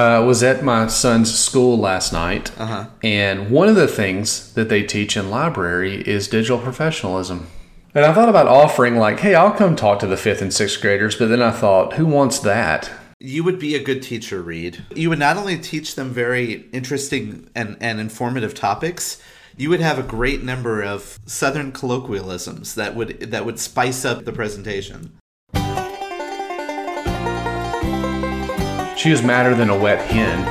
uh, was at my son's school last night, uh-huh. and one of the things that they teach in library is digital professionalism. And I thought about offering, like, hey, I'll come talk to the fifth and sixth graders, but then I thought, who wants that? You would be a good teacher, Reed. You would not only teach them very interesting and, and informative topics, you would have a great number of southern colloquialisms that would that would spice up the presentation. She was madder than a wet hen.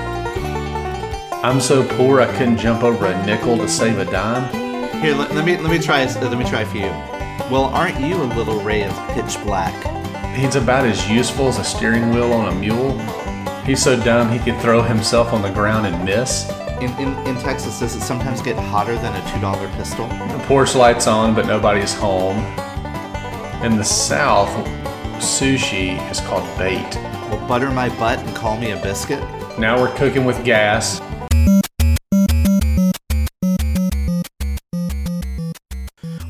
I'm so poor I couldn't jump over a nickel to save a dime. Here, let, let me let me try uh, let me try for you. Well, aren't you a little ray of pitch black? He's about as useful as a steering wheel on a mule. He's so dumb he could throw himself on the ground and miss. In, in, in Texas, does it sometimes get hotter than a $2 pistol? The porch light's on, but nobody's home. In the South, sushi is called bait. Well, butter my butt and call me a biscuit? Now we're cooking with gas.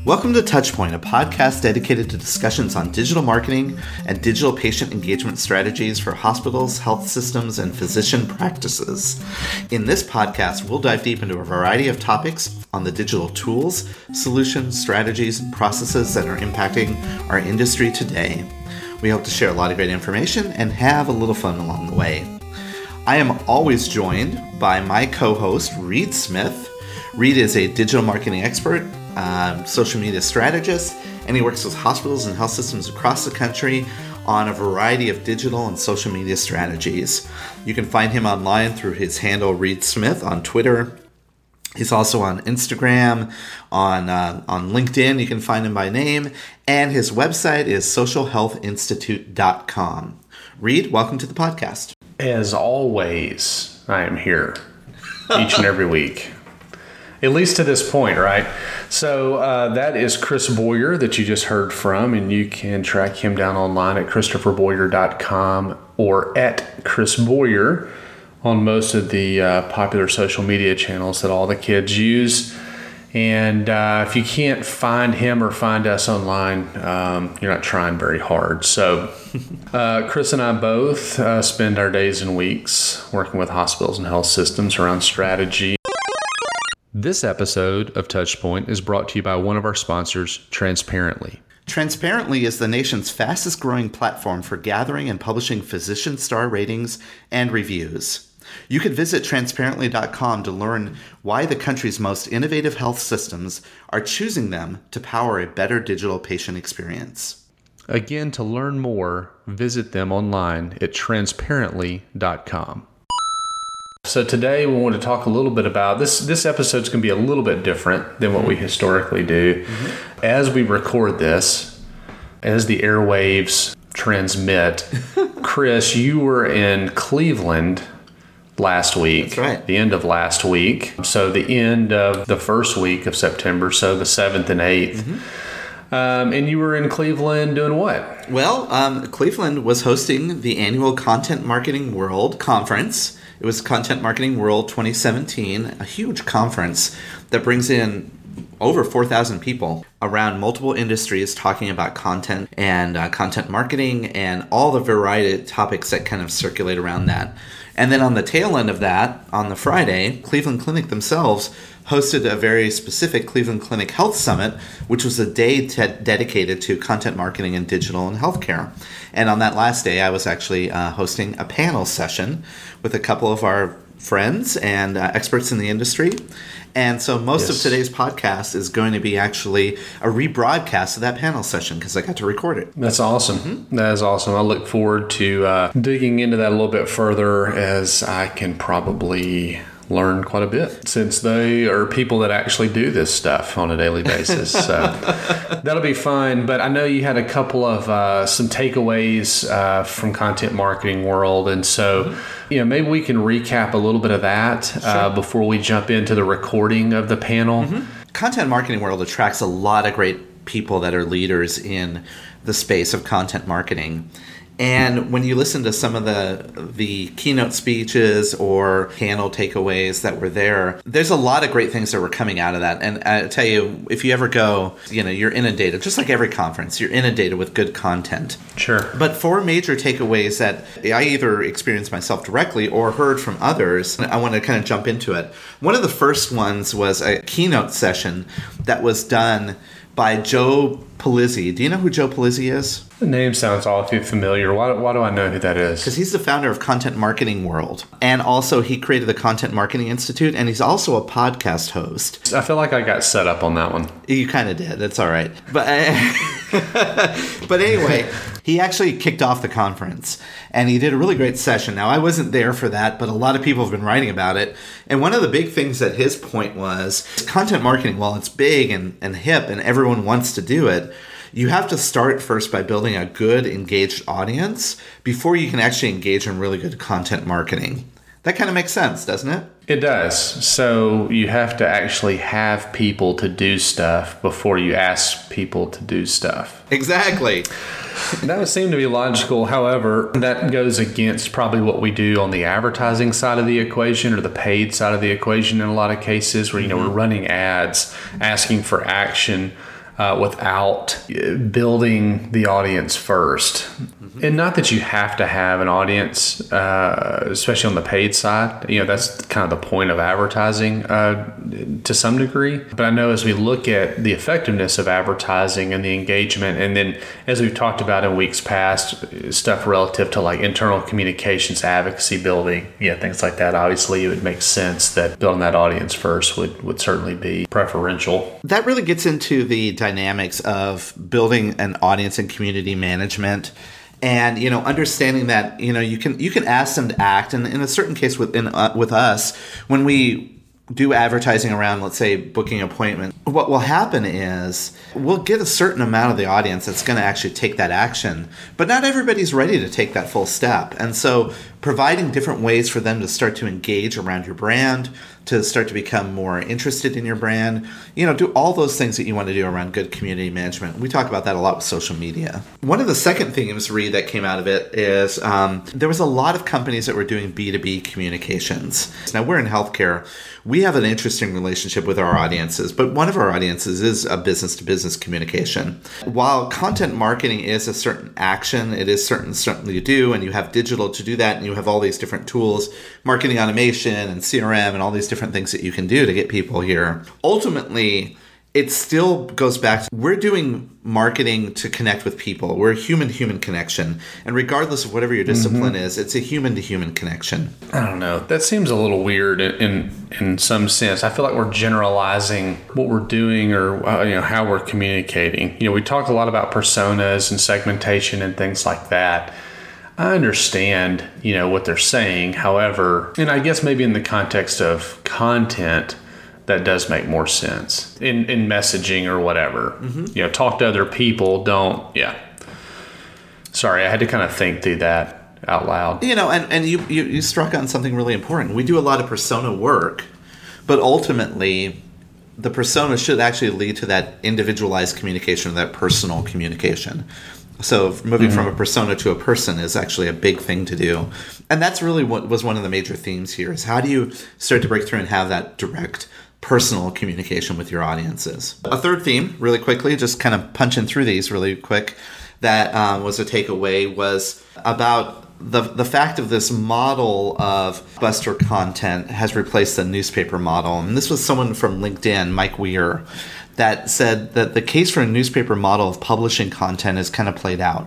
Welcome to Touchpoint, a podcast dedicated to discussions on digital marketing and digital patient engagement strategies for hospitals, health systems, and physician practices. In this podcast, we'll dive deep into a variety of topics on the digital tools, solutions, strategies, and processes that are impacting our industry today. We hope to share a lot of great information and have a little fun along the way. I am always joined by my co host, Reed Smith. Reed is a digital marketing expert um, social media strategist, and he works with hospitals and health systems across the country on a variety of digital and social media strategies. You can find him online through his handle Reed Smith on Twitter. He's also on Instagram, on uh, on LinkedIn. You can find him by name, and his website is socialhealthinstitute.com. Reed, welcome to the podcast. As always, I am here each and every week at least to this point, right? So uh, that is Chris Boyer that you just heard from, and you can track him down online at christopherboyer.com or at Chris Boyer on most of the uh, popular social media channels that all the kids use. And uh, if you can't find him or find us online, um, you're not trying very hard. So, uh, Chris and I both uh, spend our days and weeks working with hospitals and health systems around strategy this episode of Touchpoint is brought to you by one of our sponsors, Transparently. Transparently is the nation's fastest growing platform for gathering and publishing physician star ratings and reviews. You can visit transparently.com to learn why the country's most innovative health systems are choosing them to power a better digital patient experience. Again, to learn more, visit them online at transparently.com. So today we want to talk a little bit about this. This episode is going to be a little bit different than what we historically do. Mm-hmm. As we record this, as the airwaves transmit, Chris, you were in Cleveland last week. That's right. The end of last week. So the end of the first week of September. So the seventh and 8th mm-hmm. um, and you were in Cleveland doing what? Well, um, Cleveland was hosting the annual Content Marketing World Conference. It was Content Marketing World 2017, a huge conference that brings in over 4,000 people around multiple industries talking about content and uh, content marketing and all the variety of topics that kind of circulate around that. And then on the tail end of that, on the Friday, Cleveland Clinic themselves hosted a very specific Cleveland Clinic Health Summit, which was a day dedicated to content marketing and digital and healthcare. And on that last day, I was actually uh, hosting a panel session with a couple of our friends and uh, experts in the industry. And so most yes. of today's podcast is going to be actually a rebroadcast of that panel session because I got to record it. That's awesome. Mm-hmm. That is awesome. I look forward to uh, digging into that a little bit further as I can probably learn quite a bit since they are people that actually do this stuff on a daily basis. So that'll be fun. But I know you had a couple of uh, some takeaways uh, from content marketing world, and so mm-hmm. you know maybe we can recap a little bit of that uh, sure. uh, before we jump into the recording of the panel. Mm-hmm. Content marketing world attracts a lot of great people that are leaders in the space of content marketing. And when you listen to some of the the keynote speeches or panel takeaways that were there, there's a lot of great things that were coming out of that. And I tell you, if you ever go, you know, you're inundated, just like every conference, you're inundated with good content. Sure. But four major takeaways that I either experienced myself directly or heard from others, I want to kind of jump into it. One of the first ones was a keynote session that was done by Joe Pulizzi. Do you know who Joe Pulizzi is? The name sounds awfully familiar. Why, why do I know who that is? Because he's the founder of Content Marketing World. And also, he created the Content Marketing Institute, and he's also a podcast host. I feel like I got set up on that one. You kind of did. That's all right. But, but anyway, he actually kicked off the conference and he did a really great session. Now, I wasn't there for that, but a lot of people have been writing about it. And one of the big things that his point was content marketing, while it's big and, and hip and everyone wants to do it, you have to start first by building a good, engaged audience before you can actually engage in really good content marketing. That kind of makes sense, doesn't it? It does. So you have to actually have people to do stuff before you ask people to do stuff. Exactly. That would seem to be logical. However, that goes against probably what we do on the advertising side of the equation or the paid side of the equation in a lot of cases where, you know, we're mm-hmm. running ads asking for action uh, without building the audience 1st mm-hmm. And not that you have to have an audience, uh, especially on the paid side. You know, that's kind of the point of advertising uh, to some degree. But I know as we look at the effectiveness of advertising and the engagement, and then as we've talked about in weeks past, stuff relative to like internal communications, advocacy building, yeah, things like that. Obviously, it would make sense that building that audience first would, would certainly be preferential. That really gets into the dynamics of building an audience and community management. And you know understanding that you know you can you can ask them to act. And in a certain case with in, uh, with us when we do advertising around let's say booking appointment what will happen is we'll get a certain amount of the audience that's going to actually take that action. But not everybody's ready to take that full step. And so providing different ways for them to start to engage around your brand to start to become more interested in your brand. You know, do all those things that you want to do around good community management. We talk about that a lot with social media. One of the second themes, Reed, that came out of it is um, there was a lot of companies that were doing B2B communications. Now, we're in healthcare. We have an interesting relationship with our audiences, but one of our audiences is a business to business communication. While content marketing is a certain action, it is certain something you do, and you have digital to do that, and you have all these different tools, marketing automation and CRM and all these different things that you can do to get people here. Ultimately, it still goes back to we're doing marketing to connect with people. We're a human to human connection. And regardless of whatever your discipline mm-hmm. is, it's a human to human connection. I don't know. That seems a little weird in, in, in some sense. I feel like we're generalizing what we're doing or uh, you know how we're communicating. You know, we talk a lot about personas and segmentation and things like that. I understand, you know, what they're saying. However, and I guess maybe in the context of content, that does make more sense in, in messaging or whatever. Mm-hmm. You know, talk to other people. Don't, yeah. Sorry, I had to kind of think through that out loud. You know, and, and you, you, you struck on something really important. We do a lot of persona work, but ultimately, the persona should actually lead to that individualized communication, that personal communication. So moving mm-hmm. from a persona to a person is actually a big thing to do. And that's really what was one of the major themes here is how do you start to break through and have that direct personal communication with your audiences. A third theme, really quickly, just kind of punching through these really quick, that um, was a takeaway was about the the fact of this model of buster content has replaced the newspaper model. And this was someone from LinkedIn, Mike Weir that said that the case for a newspaper model of publishing content is kind of played out.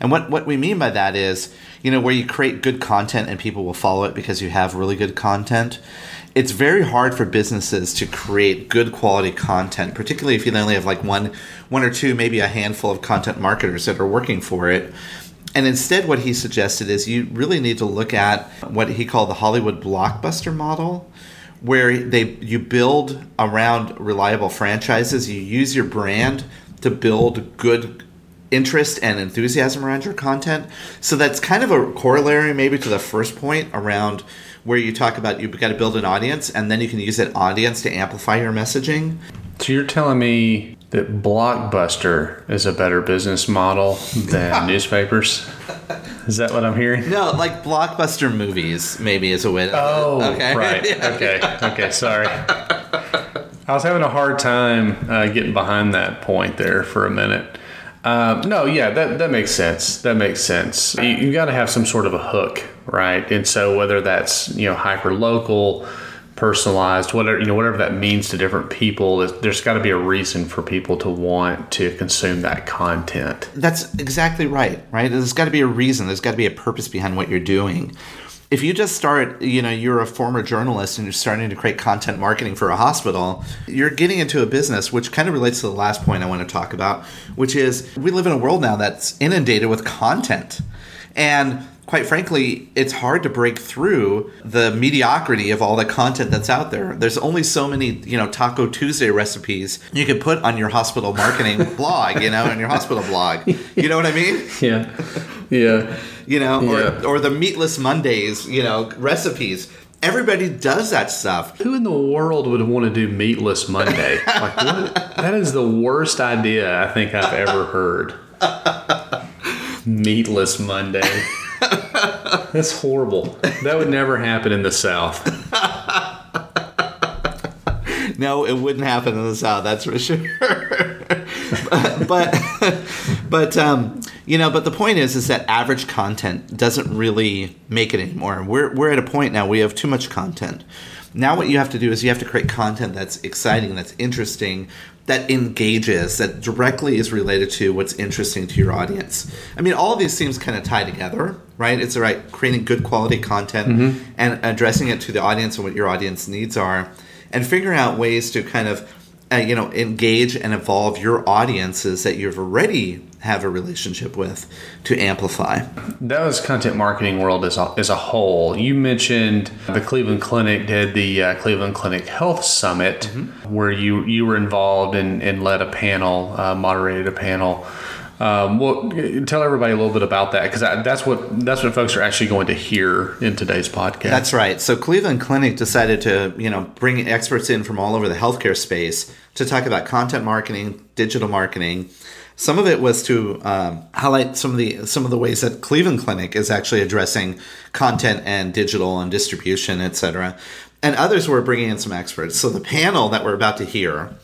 And what, what we mean by that is, you know, where you create good content and people will follow it because you have really good content. It's very hard for businesses to create good quality content, particularly if you only have like one, one or two, maybe a handful of content marketers that are working for it. And instead, what he suggested is you really need to look at what he called the Hollywood blockbuster model, where they you build around reliable franchises. You use your brand to build good interest and enthusiasm around your content. So that's kind of a corollary maybe to the first point around where you talk about you've got to build an audience and then you can use that audience to amplify your messaging. So you're telling me that Blockbuster is a better business model than newspapers? Is that what I'm hearing? No, like blockbuster movies, maybe is a way. To, Oh, okay. right. Okay. Okay. Sorry. I was having a hard time uh, getting behind that point there for a minute. Um, no, yeah, that, that makes sense. That makes sense. You, you got to have some sort of a hook, right? And so whether that's you know hyper local, personalized, whatever you know, whatever that means to different people, there's- got to be a reason for people to want to consume that content. That's exactly right, right? There's got to be a reason. There's got to be a purpose behind what you're doing. If you just start, you know, you're a former journalist and you're starting to create content marketing for a hospital, you're getting into a business, which kind of relates to the last point I want to talk about, which is we live in a world now that's inundated with content. And quite frankly, it's hard to break through the mediocrity of all the content that's out there. There's only so many, you know, Taco Tuesday recipes you can put on your hospital marketing blog, you know, on your hospital blog. You know what I mean? Yeah. Yeah. You know, Yeah. or, or the meatless Mondays, you know, recipes. Everybody does that stuff. Who in the world would want to do Meatless Monday? Like, what? That is the worst idea I think I've ever heard. Meatless Monday. That's horrible. That would never happen in the South. No, it wouldn't happen in the South, that's for sure. but but, but um, you know, but the point is is that average content doesn't really make it anymore. We're we're at a point now we have too much content. Now what you have to do is you have to create content that's exciting, that's interesting, that engages, that directly is related to what's interesting to your audience. I mean, all of these things kind of tie together, right? It's right creating good quality content mm-hmm. and addressing it to the audience and what your audience needs are and figuring out ways to kind of uh, you know engage and evolve your audiences that you've already have a relationship with to amplify That was content marketing world as a, as a whole. You mentioned the Cleveland Clinic did the uh, Cleveland Clinic Health Summit, where you you were involved and, and led a panel, uh, moderated a panel. Um, well, tell everybody a little bit about that because that's what that's what folks are actually going to hear in today's podcast. That's right. So Cleveland Clinic decided to, you know, bring experts in from all over the healthcare space to talk about content marketing, digital marketing. Some of it was to um, highlight some of the some of the ways that Cleveland Clinic is actually addressing content and digital and distribution, et cetera. And others were bringing in some experts. So the panel that we're about to hear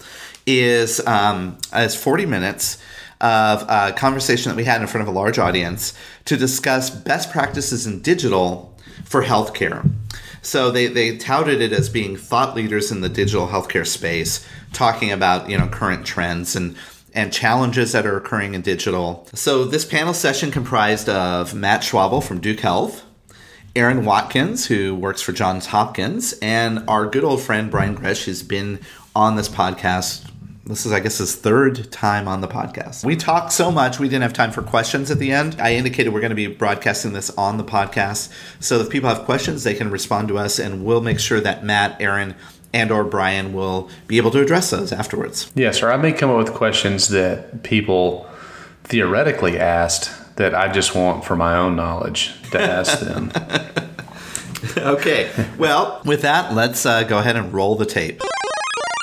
is um, is 40 minutes of a conversation that we had in front of a large audience to discuss best practices in digital for healthcare. So they, they touted it as being thought leaders in the digital healthcare space, talking about you know current trends and and challenges that are occurring in digital. So this panel session comprised of Matt Schwabel from Duke Health, Aaron Watkins, who works for Johns Hopkins, and our good old friend Brian Gresh, who's been on this podcast. This is, I guess, his third time on the podcast. We talked so much, we didn't have time for questions at the end. I indicated we're going to be broadcasting this on the podcast. So if people have questions, they can respond to us, and we'll make sure that Matt, Aaron, and or Brian will be able to address those afterwards. Yes, or I may come up with questions that people theoretically asked that I just want for my own knowledge to ask them. Okay. Well, with that, let's uh, go ahead and roll the tape.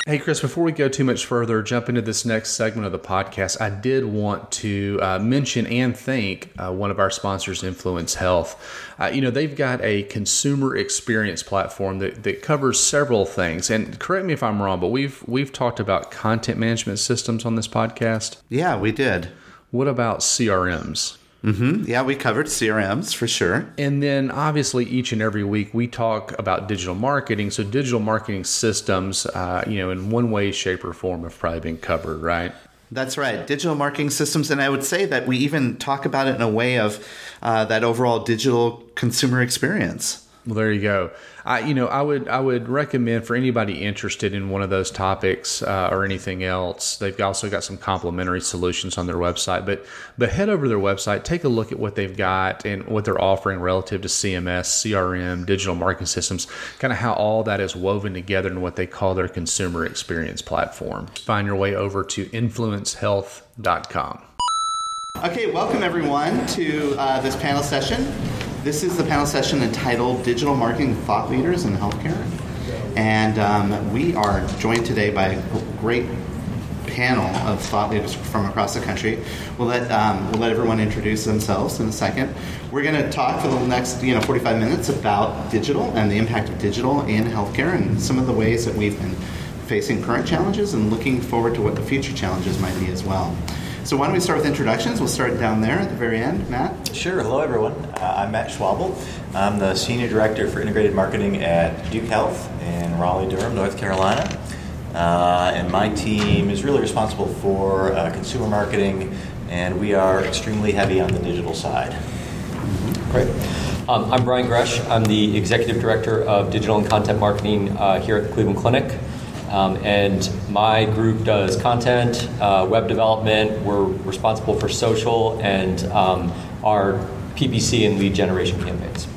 Hey, Chris, before we go too much further, jump into this next segment of the podcast, I did want to uh, mention and thank uh, one of our sponsors, Influence Health. Uh, you know, they've got a consumer experience platform that, that covers several things. And correct me if I'm wrong, but we've we've talked about content management systems on this podcast. Yeah, we did. What about CRMs? Yeah, we covered CRMs for sure. And then obviously each and every week we talk about digital marketing. So digital marketing systems, uh, you know, in one way, shape, or form have probably been covered, right? That's right. Digital marketing systems. And I would say that we even talk about it in a way of uh, that overall digital consumer experience. Well, there you go. I, you know, I would I would recommend for anybody interested in one of those topics uh, or anything else. They've also got some complimentary solutions on their website. But but head over to their website, take a look at what they've got and what they're offering relative to CMS, CRM, digital marketing systems, kind of how all that is woven together in what they call their consumer experience platform. Find your way over to influencehealth.com. Okay, welcome everyone to uh, this panel session. This is the panel session entitled Digital Marketing Thought Leaders in Healthcare. And um, we are joined today by a great panel of thought leaders from across the country. We'll let um, we'll let everyone introduce themselves in a second. We're going to talk for the next you know 45 minutes about digital and the impact of digital in healthcare and some of the ways that we've been facing current challenges and looking forward to what the future challenges might be as well. So why don't we start with introductions? We'll start down there at the very end. Matt? Sure. Hello, everyone. Uh, I'm Matt Schwabel. I'm the Senior Director for Integrated Marketing at Duke Health in Raleigh-Durham, North Carolina. Uh, and my team is really responsible for uh, consumer marketing, and we are extremely heavy on the digital side. Great. Um, I'm Brian Gresh. I'm the Executive Director of Digital and Content Marketing uh, here at the Cleveland Clinic. Um, and my group does content, uh, web development. We're responsible for social and um, our PPC and lead generation campaigns.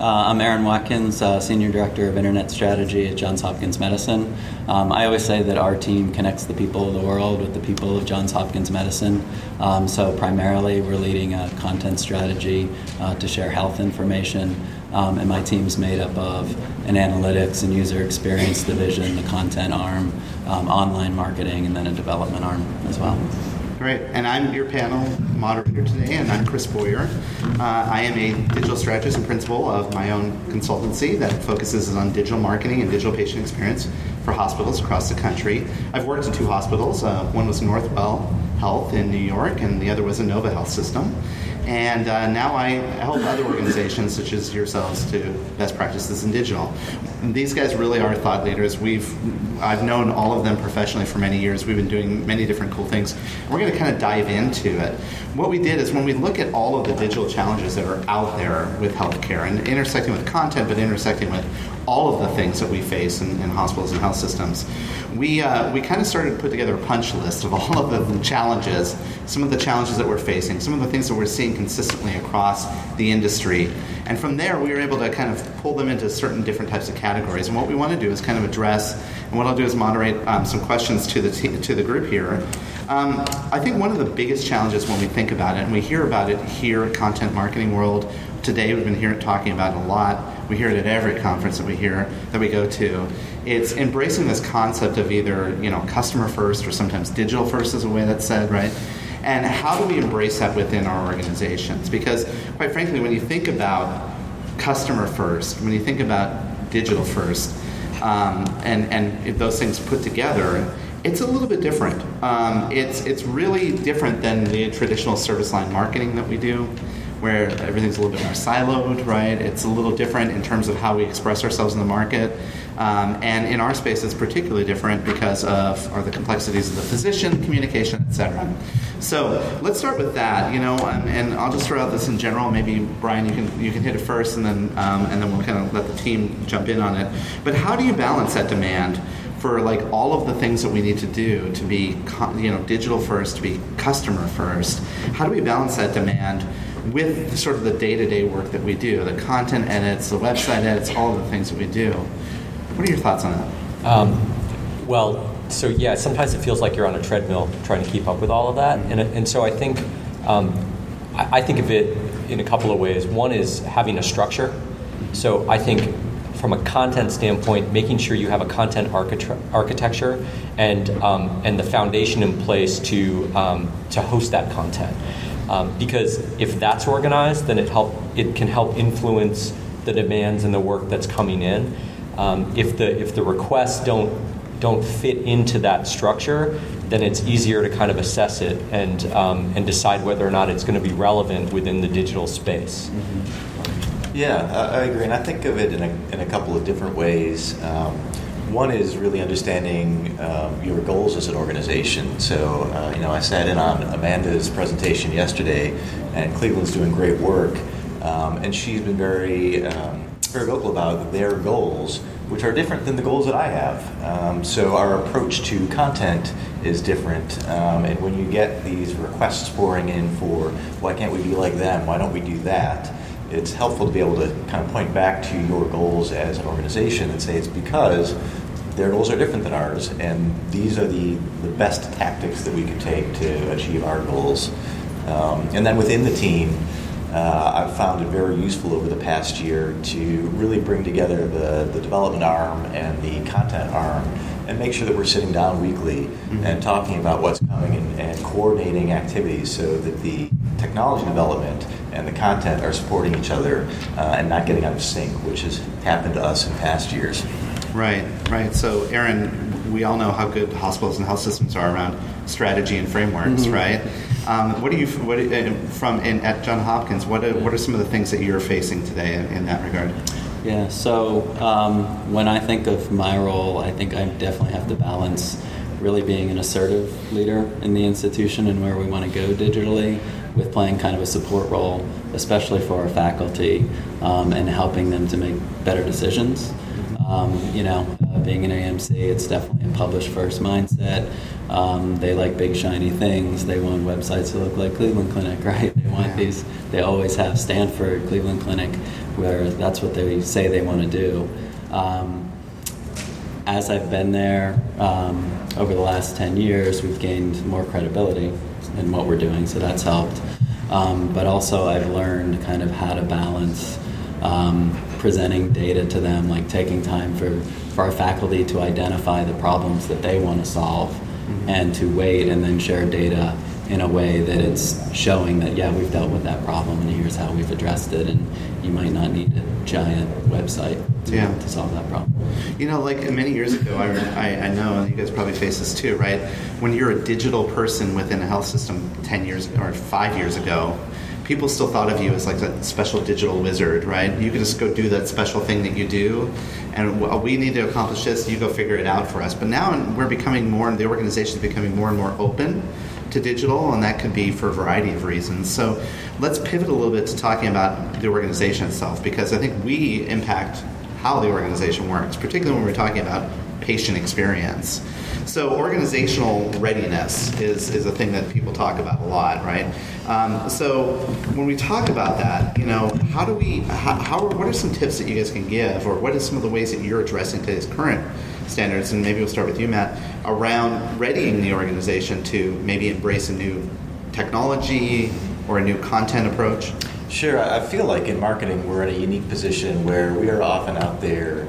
Uh, I'm Aaron Watkins, uh, Senior Director of Internet Strategy at Johns Hopkins Medicine. Um, I always say that our team connects the people of the world with the people of Johns Hopkins Medicine. Um, so, primarily, we're leading a content strategy uh, to share health information. Um, and my team's made up of an analytics and user experience division, the content arm, um, online marketing, and then a development arm as well. Great, and I'm your panel moderator today, and I'm Chris Boyer. Uh, I am a digital strategist and principal of my own consultancy that focuses on digital marketing and digital patient experience for hospitals across the country. I've worked in two hospitals. Uh, one was Northwell Health in New York, and the other was Inova Health System. And uh, now I help other organizations such as yourselves to best practices in digital. And these guys really are thought leaders. We've I've known all of them professionally for many years. We've been doing many different cool things. We're going to kind of dive into it. What we did is when we look at all of the digital challenges that are out there with healthcare and intersecting with content, but intersecting with all of the things that we face in, in hospitals and health systems, we, uh, we kind of started to put together a punch list of all of the challenges, some of the challenges that we're facing, some of the things that we're seeing consistently across the industry. And from there, we were able to kind of pull them into certain different types of categories. And what we want to do is kind of address, and what I'll do is moderate um, some questions to the, t- to the group here. Um, I think one of the biggest challenges when we think about it, and we hear about it here at Content Marketing World, today we've been hearing talking about it a lot we hear it at every conference that we hear that we go to. It's embracing this concept of either you know customer first or sometimes digital first is a way that's said, right? And how do we embrace that within our organizations? Because quite frankly, when you think about customer first, when you think about digital first, um, and and those things put together, it's a little bit different. Um, it's it's really different than the traditional service line marketing that we do where everything's a little bit more siloed, right? It's a little different in terms of how we express ourselves in the market. Um, and in our space, it's particularly different because of or the complexities of the physician, communication, etc. So let's start with that, you know, um, and I'll just throw out this in general. Maybe Brian, you can you can hit it first, and then um, and then we'll kind of let the team jump in on it. But how do you balance that demand? for like all of the things that we need to do to be you know digital first to be customer first how do we balance that demand with sort of the day-to-day work that we do the content edits the website edits all of the things that we do what are your thoughts on that? Um, well so yeah sometimes it feels like you're on a treadmill trying to keep up with all of that. And, and so i think um, I, I think of it in a couple of ways. One is having a structure. So i think from a content standpoint, making sure you have a content architecture and um, and the foundation in place to um, to host that content. Um, because if that's organized, then it help it can help influence the demands and the work that's coming in. Um, if the if the requests don't don't fit into that structure, then it's easier to kind of assess it and um, and decide whether or not it's going to be relevant within the digital space. Mm-hmm. Yeah, I, agree, and I think of it in a, in a couple of different ways. Um, one is really understanding um, your goals as an organization. So, uh, you know, I sat in on Amanda's presentation yesterday, and Cleveland's doing great work, um, and she's been very, um, very vocal about their goals, which are different than the goals that I have. Um, so, our approach to content is different, um, and when you get these requests pouring in for why can't we be like them? Why don't we do that? it's helpful to be able to kind of point back to your goals as an organization and say it's because their goals are different than ours, and these are the, the best tactics that we can take to achieve our goals. Um, and then within the team, uh, I've found it very useful over the past year to really bring together the, the development arm and the content arm and make sure that we're sitting down weekly mm-hmm. and talking about what's coming and, and, coordinating activities so that the technology development and the content are supporting each other uh, and not getting out of sync, which has happened to us in past years. Right, right. So, Aaron, we all know how good hospitals and health systems are around strategy and frameworks, mm-hmm. right? Um, what are you what, uh, from in, at John Hopkins? What are, what are some of the things that you're facing today in, in that regard? Yeah. So um, when I think of my role, I think I definitely have to balance really being an assertive leader in the institution and where we want to go digitally with playing kind of a support role, especially for our faculty um, and helping them to make better decisions. Um, you know, uh, being an AMC, it's definitely a publish first mindset. Um, they like big shiny things. They want websites that look like Cleveland Clinic, right? They want yeah. these. They always have Stanford, Cleveland Clinic, where that's what they say they want to do. Um, as I've been there um, over the last ten years, we've gained more credibility in what we're doing, so that's helped. Um, but also, I've learned kind of how to balance um, presenting data to them, like taking time for, for our faculty to identify the problems that they want to solve mm-hmm. and to wait and then share data in a way that it's showing that yeah we've dealt with that problem and here's how we've addressed it and you might not need a giant website to, yeah. to solve that problem you know like many years ago I, I, I know and you guys probably face this too right when you're a digital person within a health system 10 years or 5 years ago people still thought of you as like a special digital wizard, right? You could just go do that special thing that you do, and we need to accomplish this. You go figure it out for us. But now we're becoming more, and the organization is becoming more and more open to digital, and that could be for a variety of reasons. So let's pivot a little bit to talking about the organization itself, because I think we impact how the organization works, particularly when we're talking about patient experience. So organizational readiness is, is a thing that people talk about a lot, right? Um, so when we talk about that, you know, how do we, how, how, what are some tips that you guys can give, or what are some of the ways that you're addressing today's current standards? And maybe we'll start with you, Matt, around readying the organization to maybe embrace a new technology or a new content approach. Sure, I feel like in marketing we're in a unique position where we are often out there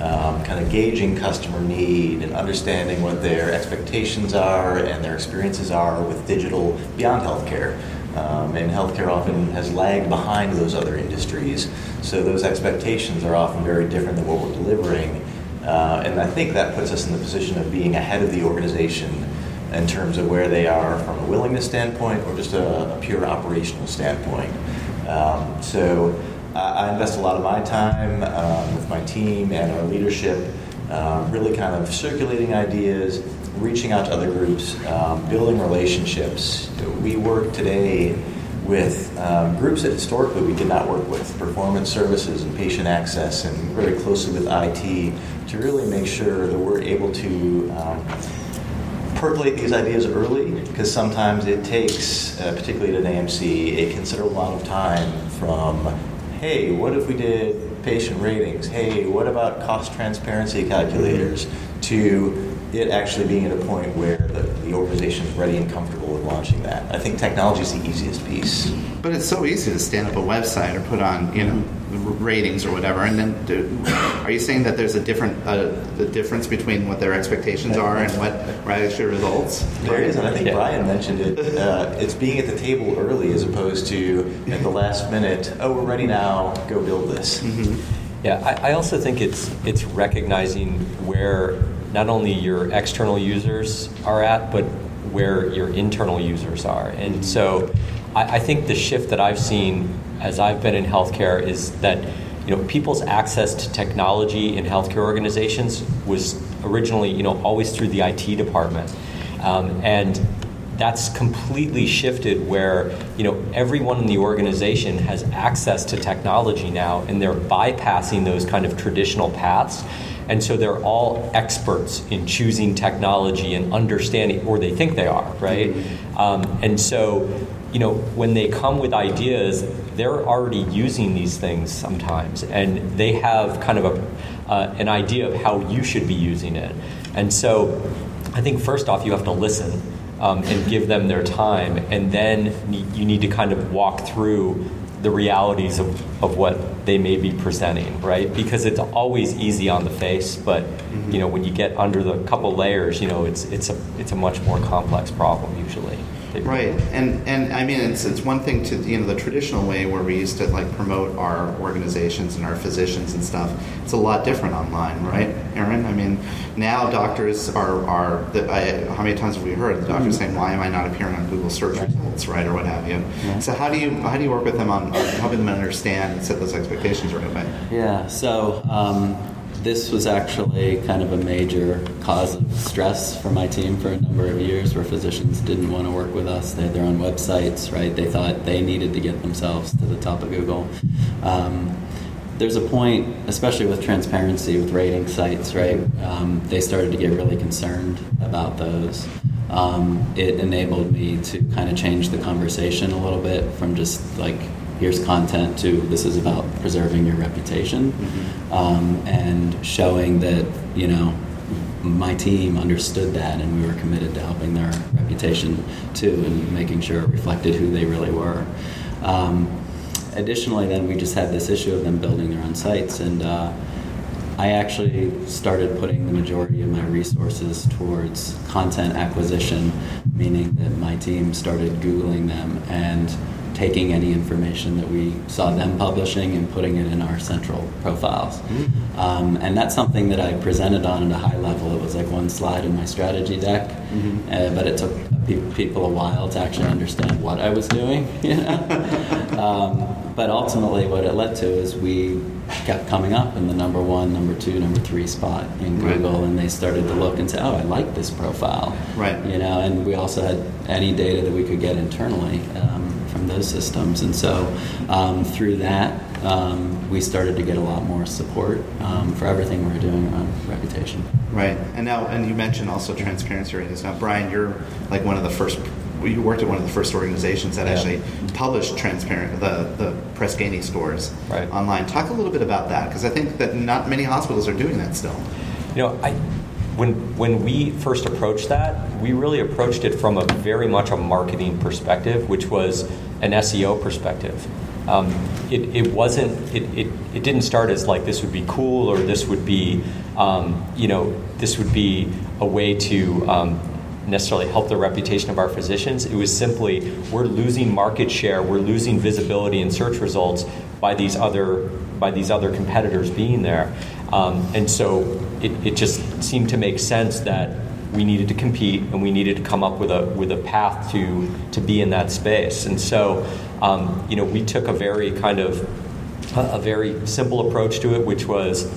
um, kind of gauging customer need and understanding what their expectations are and their experiences are with digital beyond healthcare. Um, and healthcare often has lagged behind those other industries, so those expectations are often very different than what we're delivering. Uh, and I think that puts us in the position of being ahead of the organization in terms of where they are from a willingness standpoint or just a, a pure operational standpoint. Um, so I invest a lot of my time um, with my team and our leadership, um, really kind of circulating ideas, reaching out to other groups, um, building relationships. We work today with um, groups that historically we did not work with, performance services and patient access, and very closely with IT to really make sure that we're able to um, percolate these ideas early because sometimes it takes, uh, particularly at an AMC, a considerable amount of time from hey, what if we did patient ratings? Hey, what about cost transparency calculators? To it actually being at a point where the, the organization is ready and comfortable with launching that. I think technology is the easiest piece. But it's so easy to stand up a website or put on, you know, ratings or whatever. And then, do, are you saying that there's a different uh, the difference between what their expectations are and what actually results? There is, and I think yeah. Brian mentioned it. Uh, it's being at the table early as opposed to at the last minute. Oh, we're ready now. Go build this. Mm-hmm. Yeah, I, I also think it's it's recognizing where not only your external users are at, but where your internal users are. And so I, I think the shift that I've seen as I've been in healthcare is that you know people's access to technology in healthcare organizations was originally you know always through the IT department, um, and that's completely shifted where you know everyone in the organization has access to technology now, and they're bypassing those kind of traditional paths. And so they're all experts in choosing technology and understanding, or they think they are, right? Mm-hmm. Um, and so you know, when they come with ideas, they're already using these things sometimes, and they have kind of a, uh, an idea of how you should be using it. And so, I think first off, you have to listen um, and give them their time, and then you need to kind of walk through the realities of, of what they may be presenting, right? Because it's always easy on the face, but you know when you get under the couple layers, you know it's it's a it's a much more complex problem usually. Right, and and I mean it's it's one thing to you know the traditional way where we used to like promote our organizations and our physicians and stuff. It's a lot different online, right, Aaron? I mean, now doctors are are the, I, how many times have we heard the doctors saying, "Why am I not appearing on Google search results, right, or what have you?" So how do you how do you work with them on, on helping them understand and set those expectations right away? Yeah, so um, this was actually kind of a major cause of stress for my team for a number of years where physicians didn't want to work with us. They had their own websites, right? They thought they needed to get themselves to the top of Google. Um, there's a point, especially with transparency with rating sites, right? Um, they started to get really concerned about those. Um, it enabled me to kind of change the conversation a little bit from just like here's content to this is about preserving your reputation mm-hmm. um, and showing that you know my team understood that and we were committed to helping their reputation too and making sure it reflected who they really were um, additionally then we just had this issue of them building their own sites and uh, I actually started putting the majority of my resources towards content acquisition, meaning that my team started Googling them and taking any information that we saw them publishing and putting it in our central profiles. Mm-hmm. Um, and that's something that I presented on at a high level. It was like one slide in my strategy deck, mm-hmm. uh, but it took pe- people a while to actually understand what I was doing. You know? um, but ultimately, what it led to is we kept coming up in the number one, number two, number three spot in Google, right. and they started to look and say, "Oh, I like this profile." Right. You know, and we also had any data that we could get internally. Um, from those systems. And so um, through that, um, we started to get a lot more support um, for everything we are doing around reputation. Right. And now, and you mentioned also transparency ratings. Now, Brian, you're like one of the first. You worked at one of the first organizations that yeah. actually published transparent the the Press Ganey scores right. online. Talk a little bit about that because I think that not many hospitals are doing that still. You know, I when when we first approached that, we really approached it from a very much a marketing perspective, which was an SEO perspective. Um, it, it wasn't it, it, it didn't start as like this would be cool or this would be um, you know this would be a way to um, necessarily help the reputation of our physicians. It was simply we're losing market share, we're losing visibility in search results by these other by these other competitors being there. Um, and so it, it just seemed to make sense that we needed to compete and we needed to come up with a with a path to to be in that space. And so, um, you know, we took a very kind of a, very simple approach to it, which was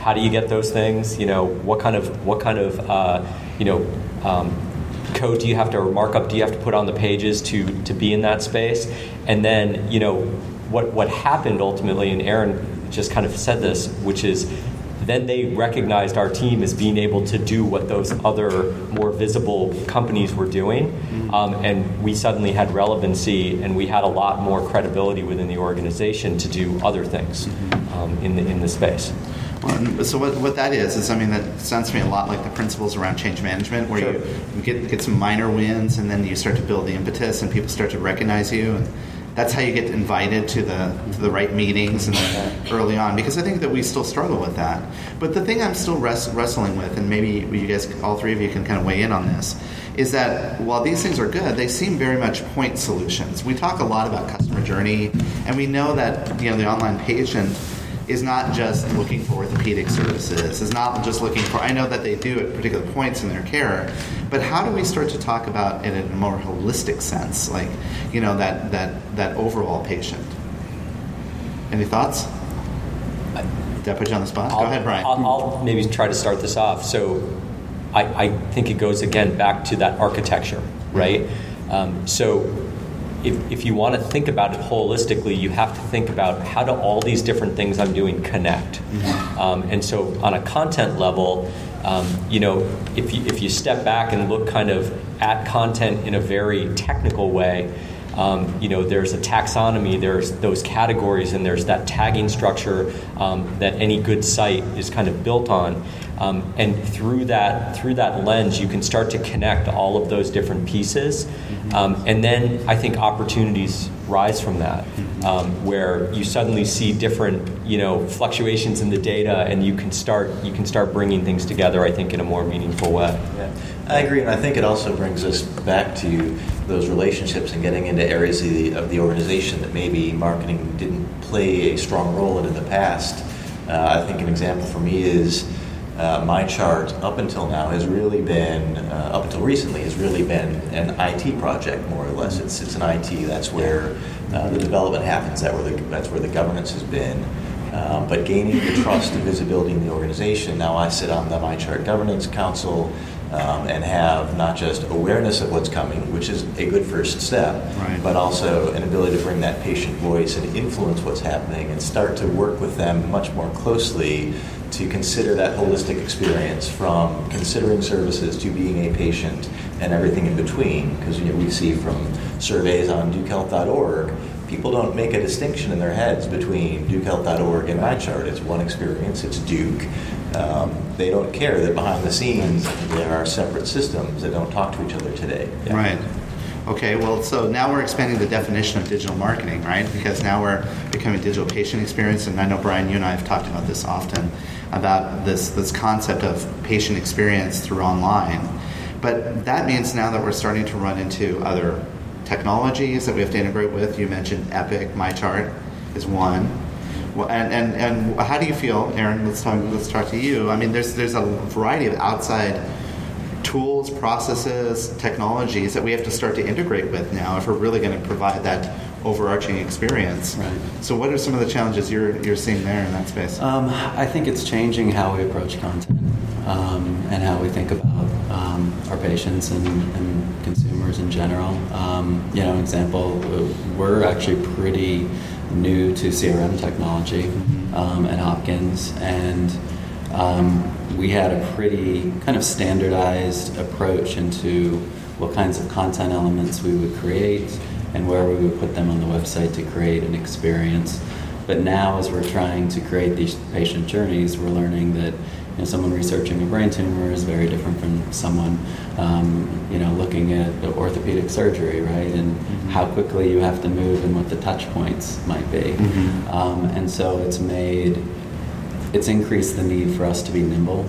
how do you get those things? You know, what kind of what kind of uh, you know um, code do you have to or markup do you have to put on the pages to to be in that space? And then you know what what happened ultimately, and Aaron just kind of said this, which is then they recognized our team as being able to do what those other more visible companies were doing. Mm-hmm. Um, and we suddenly had relevancy and we had a lot more credibility within the organization to do other things mm-hmm. um, in, the, in the space. Well, so what, what that is is I mean that sounds to me a lot like the principles around change management, where sure. you, you get get some minor wins and then you start to build the impetus and people start to recognize you. And, that's how you get invited to the to the right meetings and early on because I think that we still struggle with that. But the thing I'm still res- wrestling with, and maybe you guys, all three of you, can kind of weigh in on this, is that while these things are good, they seem very much point solutions. We talk a lot about customer journey, and we know that you know the online patient is not just looking for orthopedic services, is not just looking for, I know that they do at particular points in their care, but how do we start to talk about it in a more holistic sense, like, you know, that, that, that overall patient? Any thoughts? Did I put you on the spot? I'll, Go ahead, Brian. I'll, I'll, maybe try to start this off. So I, I, think it goes again back to that architecture, right? Mm-hmm. Um, so if, if you want to think about it holistically, you have to think about how do all these different things I'm doing connect. Mm-hmm. Um, and so, on a content level, um, you know, if you, if you step back and look kind of at content in a very technical way, um, you know, there's a taxonomy, there's those categories, and there's that tagging structure um, that any good site is kind of built on. Um, and through that through that lens, you can start to connect all of those different pieces, um, and then I think opportunities rise from that, um, where you suddenly see different you know fluctuations in the data, and you can start you can start bringing things together. I think in a more meaningful way. Yeah, I agree, and I think it also brings us back to those relationships and getting into areas of the, of the organization that maybe marketing didn't play a strong role in in the past. Uh, I think an example for me is uh, MyChart up until now has really been, uh, up until recently, has really been an IT project more or less. It's, it's an IT. That's where uh, the development happens. That where the, that's where the governance has been. Um, but gaining the trust and visibility in the organization. Now I sit on the MyChart Governance Council um, and have not just awareness of what's coming, which is a good first step, Right. but also an ability to bring that patient voice and influence what's happening and start to work with them much more closely to consider that holistic experience from considering services to being a patient and everything in between. Because you know, we see from surveys on dukehealth.org, people don't make a distinction in their heads between dukehealth.org and MyChart. It's one experience, it's Duke. Um, they don't care that behind the scenes there are separate systems that don't talk to each other today. Right. Okay, well, so now we're expanding the definition of digital marketing, right? Because now we're becoming digital patient experience, and I know Brian, you and I have talked about this often about this this concept of patient experience through online. But that means now that we're starting to run into other technologies that we have to integrate with. You mentioned Epic, MyChart is one. Well, and, and, and how do you feel, Aaron? Let's talk. Let's talk to you. I mean, there's there's a variety of outside tools, processes, technologies that we have to start to integrate with now if we're really going to provide that overarching experience. Right. So, what are some of the challenges you're you're seeing there in that space? Um, I think it's changing how we approach content um, and how we think about um, our patients and, and consumers in general. Um, you know, example, we're actually pretty new to CRM technology um, at Hopkins, and um, we had a pretty kind of standardized approach into what kinds of content elements we would create and where we would put them on the website to create an experience. But now, as we're trying to create these patient journeys, we're learning that you know, someone researching a brain tumor is very different from someone, um, you know, looking at orthopedic surgery, right? And how quickly you have to move and what the touch points might be. Um, and so it's made, it's increased the need for us to be nimble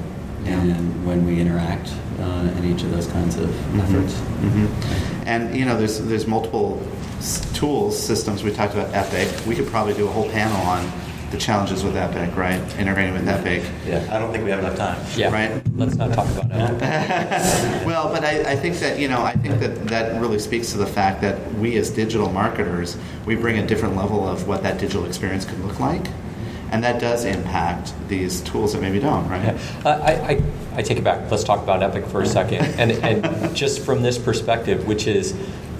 and when we interact uh, in each of those kinds of efforts. Mm-hmm. And you know, there's there's multiple s- tools, systems. We talked about Epic. We could probably do a whole panel on the challenges with Epic, right? Integrating with Epic. Yeah, I don't think we have enough time. Yeah. Right. Let's not talk about it. well, but I, I think that you know I think that that really speaks to the fact that we as digital marketers we bring a different level of what that digital experience could look like, and that does impact these tools that maybe don't, right? Yeah. I, I, I take it back. Let's talk about Epic for a second. And, and just from this perspective, which is,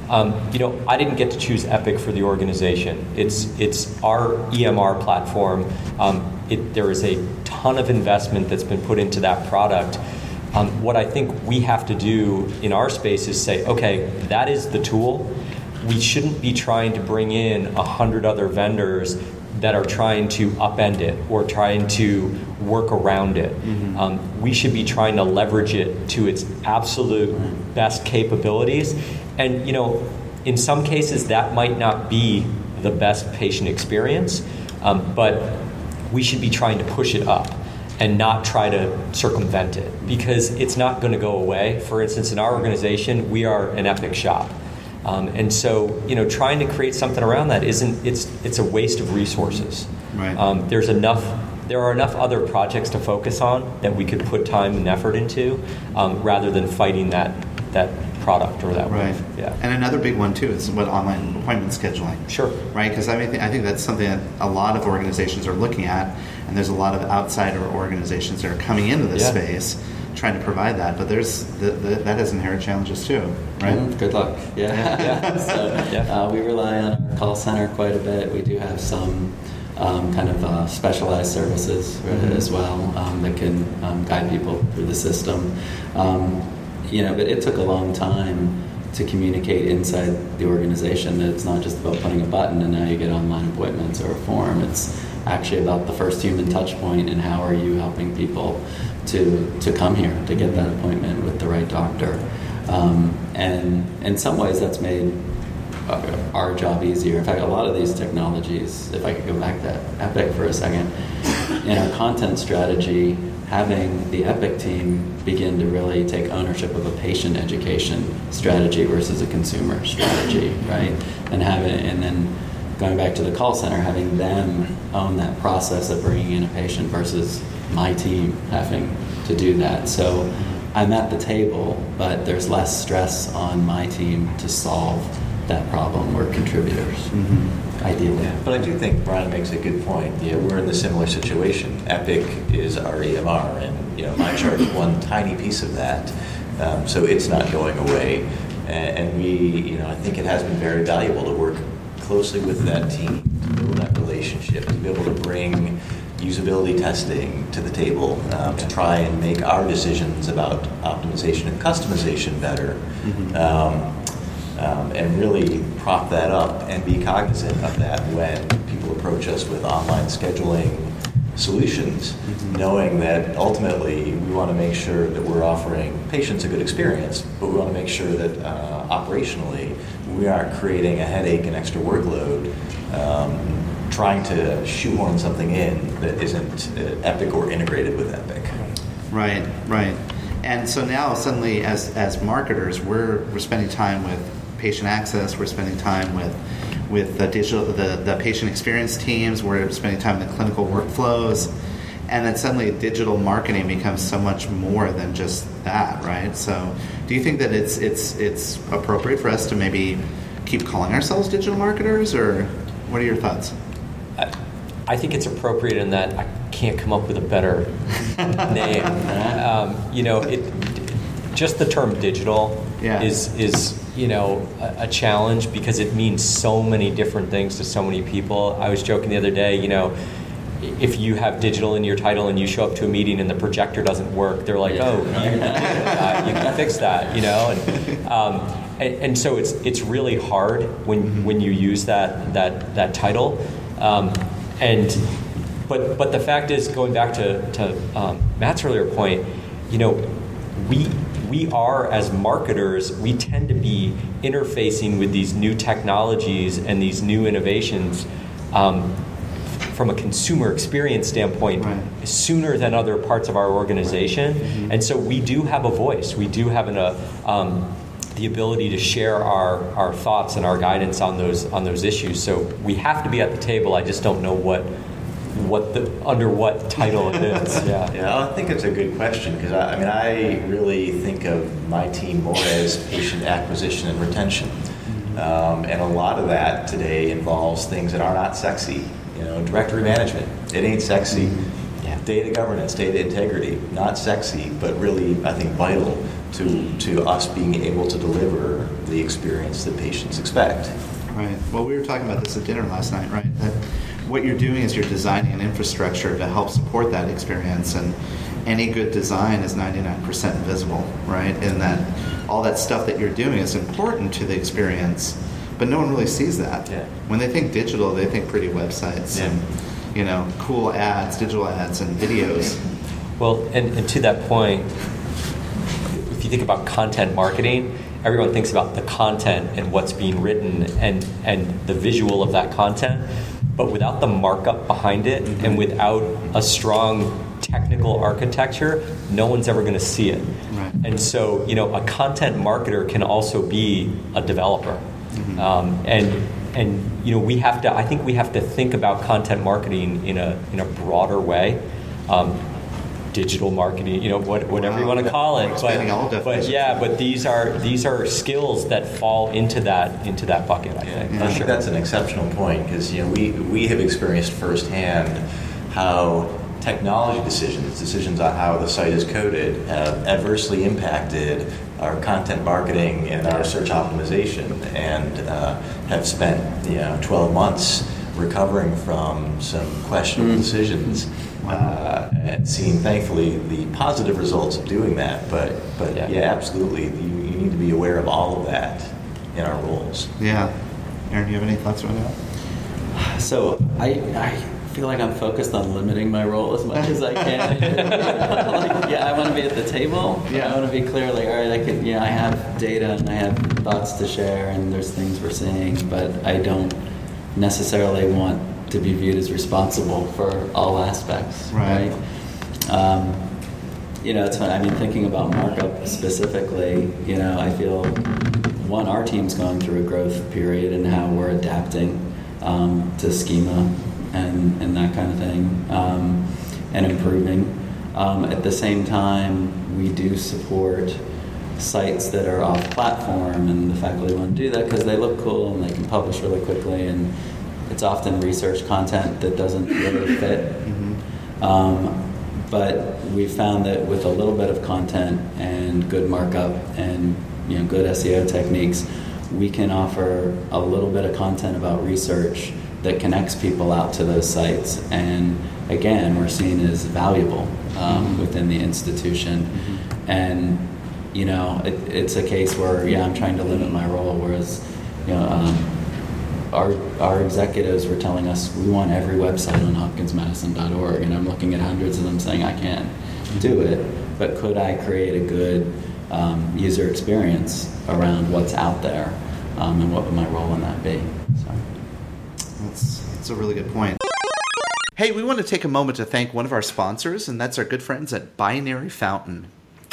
um, you know, I didn't get to choose Epic for the organization. It's, it's our EMR platform. Um, it, there is a ton of investment that's been put into that product. Um, what I think we have to do in our space is say, okay, that is the tool. We shouldn't be trying to bring in a hundred other vendors that are trying to upend it or trying to work around it. Um, we should be trying to leverage it to its absolute best capabilities. And, you know, in some cases, that might not be the best patient experience, um, but we should be trying to push it up and not try to circumvent it because it's not going to go away. For instance, in our organization, we are an epic shop. Um, and so, you know, trying to create something around that isn't it's it's a waste of resources. Right. Um, there's enough. There are enough other projects to focus on that we could put time and effort into, um, rather than fighting that that product or that Right. wave. Yeah. And another big one too is what online appointment scheduling. Sure. Right, because I mean, I think that's something that a lot of organizations are looking at, and there's a lot of outsider organizations that are coming into this Yeah. space trying to provide that. But there's the, the, that has inherent challenges too, right? Mm, Good luck. Yeah. Yeah. so Uh, we rely on our call center quite a bit. We do have some um, kind of uh, specialized services uh, Mhm. as well um, that can um, guide people through the system. You know, but it took a long time to communicate inside the organization that it's not just about putting a button and now you get online appointments or a form. It's actually about the first human touch point and how are you helping people to, to come here to get that appointment with the right doctor. Um, and in some ways, that's made our job easier. In fact, a lot of these technologies, if I could go back to Epic for a second, in our content strategy, having the Epic team begin to really take ownership of a patient education strategy versus a consumer strategy, right? And have it, and then going back to the call center, having them own that process of bringing in a patient versus my team having to do that. So I'm at the table, but there's less stress on my team to solve that problem. We're contributors, mm-hmm. Ideally. Yeah, but I do think Brian makes a good point. Yeah, we're in the similar situation. Epic is our EMR, and you know, MyChart is one tiny piece of that, um, so it's not going away. And, and we, you know, I think it has been very valuable to work closely with that team to build that relationship, to be able to bring usability testing to the table um, to try and make our decisions about optimization and customization better. Mm-hmm. Um, um, and really prop that up and be cognizant of that when people approach us with online scheduling solutions, mm-hmm. knowing that ultimately we want to make sure that we're offering patients a good experience, but we want to make sure that uh, operationally we aren't creating a headache and extra workload. Um, trying to shoehorn something in that isn't uh, Epic or integrated with Epic. Right, right. And so now suddenly, as as marketers, we're we're spending time with patient access. We're spending time with with the digital the, the patient experience teams. We're spending time in the clinical workflows. And then suddenly digital marketing becomes so much more than just that, right? So do you think that it's it's it's appropriate for us to maybe keep calling ourselves digital marketers or what are your thoughts? I think it's appropriate in that I can't come up with a better name. Um, you know, it, just the term digital yeah. is is you know a, a, challenge because it means so many different things to so many people. I was joking the other day, you know. If you have digital in your title and you show up to a meeting and the projector doesn't work, they're like, yeah. "Oh, you, uh, you can fix that," you know. And, um, and, and, so it's it's really hard when mm-hmm. when you use that that that title. Um, and but but the fact is, going back to to um, Matt's earlier point, you know, we we are as marketers, we tend to be interfacing with these new technologies and these new innovations. Um, from a consumer experience standpoint right. sooner than other parts of our organization. Mm-hmm. And so we do have a voice. We do have an, uh, um, the ability to share our, our thoughts and our guidance on those on those issues. So we have to be at the table. I just don't know what what the under what title it is. Yeah, yeah. I think it's a good question because I, I, mean I really think of my team more as patient acquisition and retention, mm-hmm. um, and a lot of that today involves things that are not sexy. You know, directory management. It ain't sexy. Mm-hmm. Yeah. Data governance, data integrity, not sexy, but really I think vital to, to us being able to deliver the experience that patients expect. Right. Well, we were talking about this at dinner last night, right? That what you're doing is you're designing an infrastructure to help support that experience, and any good design is 99% visible, right? And that all that stuff that you're doing is important to the experience, but no one really sees that. Yeah. When they think digital, they think pretty websites yeah. and you know cool ads, digital ads, and videos. Well, and, and to that point, if you think about content marketing, everyone thinks about the content and what's being written and, and the visual of that content. But without the markup behind it mm-hmm. and without a strong technical architecture, no one's ever going to see it. Right. And so, you know, a content marketer can also be a developer. Mm-hmm. Um, and and you know, we have to. I think we have to think about content marketing in a in a broader way. Um, digital marketing, you know, what, whatever wow. you want to call it. But, but, yeah, but these are these are skills that fall into that into that bucket. I yeah, think. Yeah. I think that's an exceptional point because you know we we have experienced firsthand how technology decisions, decisions on how the site is coded, have adversely impacted our content marketing and our search optimization, and uh, have spent you know 12 months recovering from some questionable mm. decisions uh, Uh, and seeing thankfully the positive results of doing that. But but yeah, yeah absolutely, you, you, need to be aware of all of that in our roles. Yeah, Aaron, do you have any thoughts on that? So I, I feel like I'm focused on limiting my role as much as I can. like, yeah, I want to be at the table. Yeah, I want to be clear. Like, all right, I can. Yeah, I have data and I have thoughts to share, and there's things we're seeing, but I don't necessarily want to be viewed as responsible for all aspects. Right. right? Um, you know, it's fun. I mean, thinking about markup specifically, you know, I feel one, our team's going through a growth period and how we're adapting um, to schema and, and that kind of thing um, and improving. Um, at the same time, we do support sites that are off platform, and the faculty want to do that because they look cool and they can publish really quickly, and it's often research content that doesn't really fit. Mm-hmm. Um, but we found that with a little bit of content and good markup and you know good SEO techniques, we can offer a little bit of content about research that connects people out to those sites. And again, we're seen as valuable um, mm-hmm. within the institution. Mm-hmm. And you know, it, it's a case where yeah, I'm trying to limit my role, whereas you know. Um, our, our executives were telling us we want every website on hopkinsmedicine.org and i'm looking at hundreds of them saying i can't do it but could i create a good um, user experience around what's out there um, and what would my role in that be so. That's, that's a really good point. Hey, we want to take a moment to thank one of our sponsors, and that's our good friends at Binary Fountain.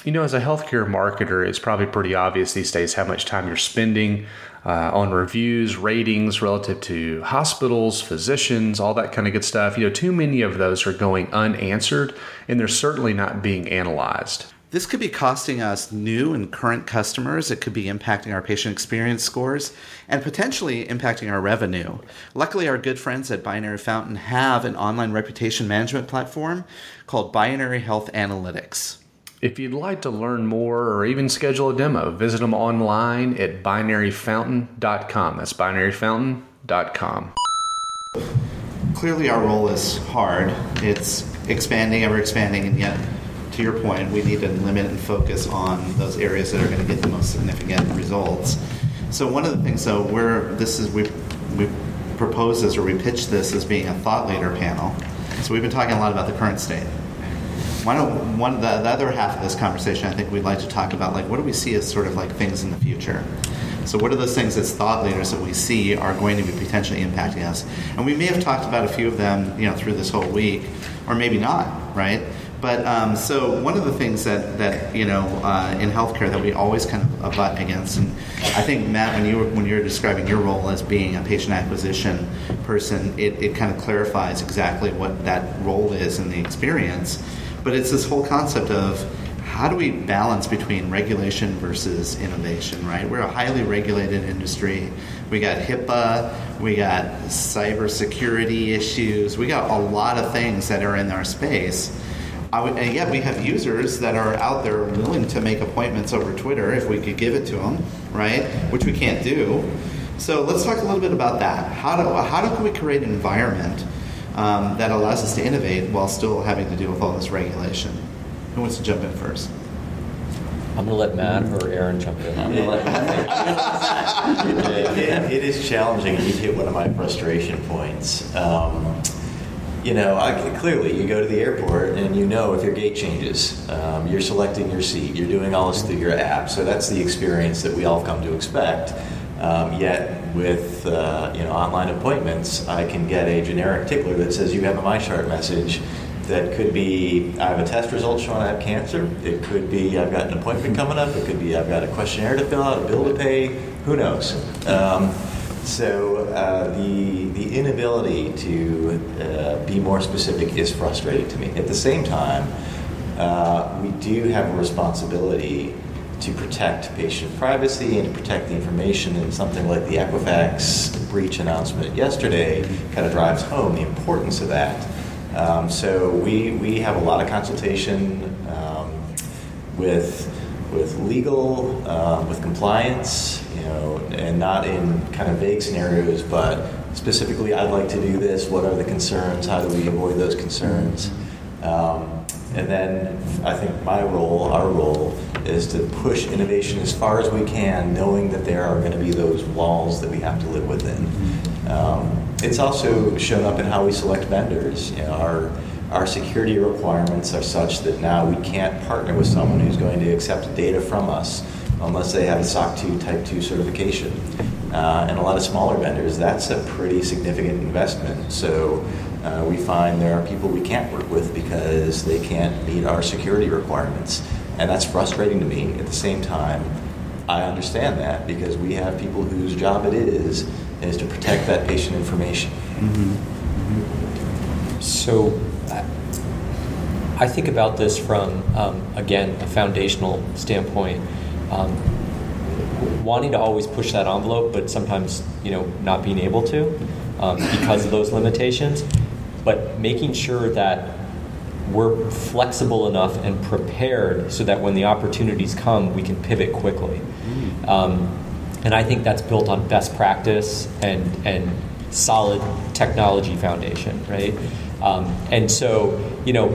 You know, as a healthcare marketer, it's probably pretty obvious these days how much time you're spending uh, on reviews, ratings relative to hospitals, physicians, all that kind of good stuff. You know, too many of those are going unanswered, and they're certainly not being analyzed. This could be costing us new and current customers. It could be impacting our patient experience scores and potentially impacting our revenue. Luckily, our good friends at Binary Fountain have an online reputation management platform called Binary Health Analytics. If you'd like to learn more or even schedule a demo, visit them online at binaryfountain.com. That's binaryfountain.com. Clearly, our role is hard. It's expanding, ever expanding, and yet to your point, we need to limit and focus on those areas that are going to get the most significant results. So one of the things, so we're this is we we propose this or we pitch this as being a thought leader panel. So we've been talking a lot about the current state. Why don't one the, the other half of this conversation? I think we'd like to talk about like what do we see as sort of like things in the future. So, what are those things as thought leaders that we see are going to be potentially impacting us? And we may have talked about a few of them, you know, through this whole week, or maybe not, right? But um, so one of the things that, that you know uh, in healthcare that we always kind of abut against, and I think Matt, when you were, when you're describing your role as being a patient acquisition person, it, it kind of clarifies exactly what that role is in the experience. But it's this whole concept of how do we balance between regulation versus innovation, right? We're a highly regulated industry. We got HIPAA, we got cybersecurity issues, we got a lot of things that are in our space would, and yet we have users that are out there willing to make appointments over Twitter if we could give it to them, right? Which we can't do. So let's talk a little bit about that. How do how do we create an environment um, that allows us to innovate while still having to deal with all this regulation? Who wants to jump in first? I'm going to let Matt or Aaron jump in. I'm going to let Matt. it, it, it is challenging. You hit one of my frustration points. Um, you know, I, clearly you go to the airport and you know if your gate changes, um, you're selecting your seat, you're doing all this through your app. So that's the experience that we all come to expect. Um, yet with uh, you know online appointments, I can get a generic tickler that says you have a MyChart message. That could be I have a test result showing I have cancer. It could be I've got an appointment coming up. It could be I've got a questionnaire to fill out, a bill to pay. Who knows? Um, so uh, the the inability to uh, be more specific is frustrating to me. At the same time, uh, we do have a responsibility to protect patient privacy and to protect the information. And something like the Equifax breach announcement yesterday kind of drives home the importance of that. Um, so we we have a lot of consultation um, with with legal, uh, with compliance, you know, and not in kind of vague scenarios, but specifically, I'd like to do this. What are the concerns? How do we avoid those concerns? Um, and then I think my role, our role, is to push innovation as far as we can, knowing that there are going to be those walls that we have to live within. Um, it's also shown up in how we select vendors. You know, our our security requirements are such that now we can't partner with someone who's going to accept data from us unless they have a SOC 2 Type 2 certification. Uh, and a lot of smaller vendors, that's a pretty significant investment. So uh, we find there are people we can't work with because they can't meet our security requirements. And that's frustrating to me. At the same time, I understand that because we have people whose job it is is to protect that patient information. Mm-hmm. So I think about this from, um, again, a foundational standpoint. Um, wanting to always push that envelope, but sometimes, you know, not being able to um, because of those limitations. But making sure that we're flexible enough and prepared so that when the opportunities come, we can pivot quickly. Um, and I think that's built on best practice and, and solid technology foundation, right? Um, and so, you know,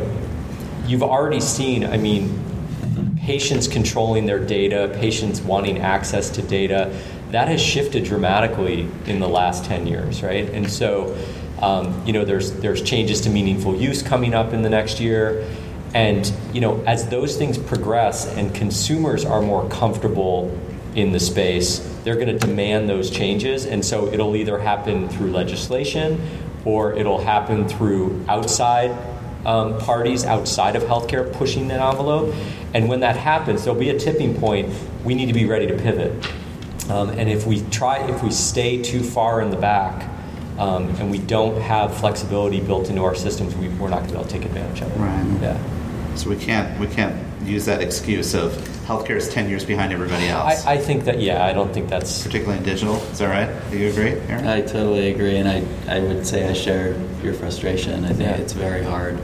you've already seen, I mean, patients controlling their data, patients wanting access to data, that has shifted dramatically in the last 10 years, right? And so, um, you know, there's, there's changes to meaningful use coming up in the next year. And, you know, as those things progress and consumers are more comfortable in the space, they're going to demand those changes. And so it'll either happen through legislation or it'll happen through outside um, parties outside of healthcare pushing that envelope. And when that happens, there'll be a tipping point. We need to be ready to pivot. Um, and if we try, if we stay too far in the back, um, and we don't have flexibility built into our systems, we, are not going to be able to take advantage of it. Right. Yeah. So we can't we can't use that excuse of healthcare is ten years behind everybody else. I, I think that yeah, I don't think that's particularly in digital. Is that right? Do you agree, Aaron? I totally agree, and I I would say I share your frustration. I think yeah. it's very hard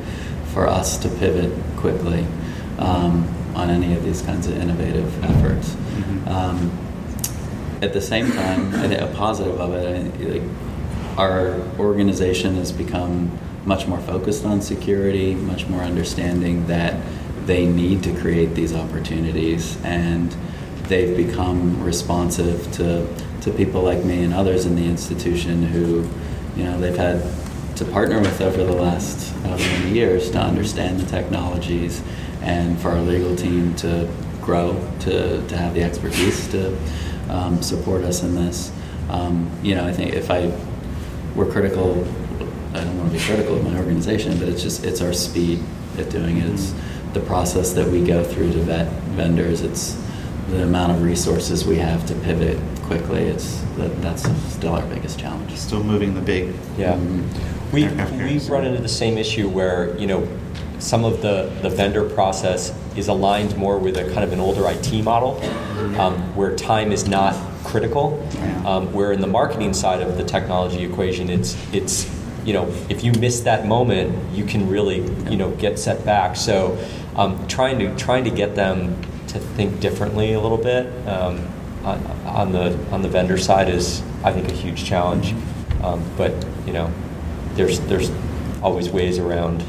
for us to pivot quickly um, on any of these kinds of innovative efforts. Mm-hmm. Um, at the same time, I think a positive of it, like, our organization has become much more focused on security, much more understanding that they need to create these opportunities, and they've become responsive to to people like me and others in the institution who, you know, they've had to partner with over the last however many years to understand the technologies and for our legal team to grow, to, to have the expertise to um, support us in this. Um, you know, I think if I were critical, I don't want to be critical of my organization, but it's just it's our speed at doing it. It's the process that we go through to vet vendors. It's the amount of resources we have to pivot quickly. It's that, that's still our biggest challenge. Still moving the big. Yeah. Mm-hmm we, we've run into the same issue where, you know, some of the, the vendor process is aligned more with a kind of an older IT model um, where time is not critical. Um, where in the marketing side of the technology equation, it's, it's you know, if you miss that moment, you can really, you know, get set back. So um, trying, to, trying to get them to think differently a little bit um, on, on, the, on the vendor side is, I think, a huge challenge. Um, but, you know, there's there's always ways around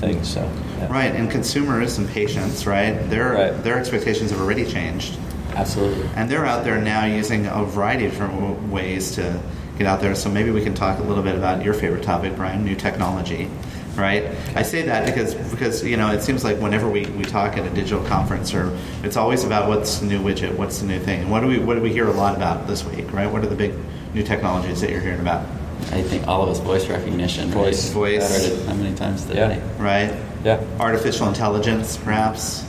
things. So yeah. right, and consumers and patients, right? Their right. their expectations have already changed. Absolutely. And they're out there now using a variety of different ways to get out there. So maybe we can talk a little bit about your favorite topic, Brian, new technology. Right, I say that because because you know it seems like whenever we, we talk at a digital conference or it's always about what's the new widget, what's the new thing, and what do we what do we hear a lot about this week, right? What are the big new technologies that you're hearing about? I think all of us voice recognition. Voice, right? voice. How many times today? Yeah. Right. Yeah. Artificial intelligence, perhaps.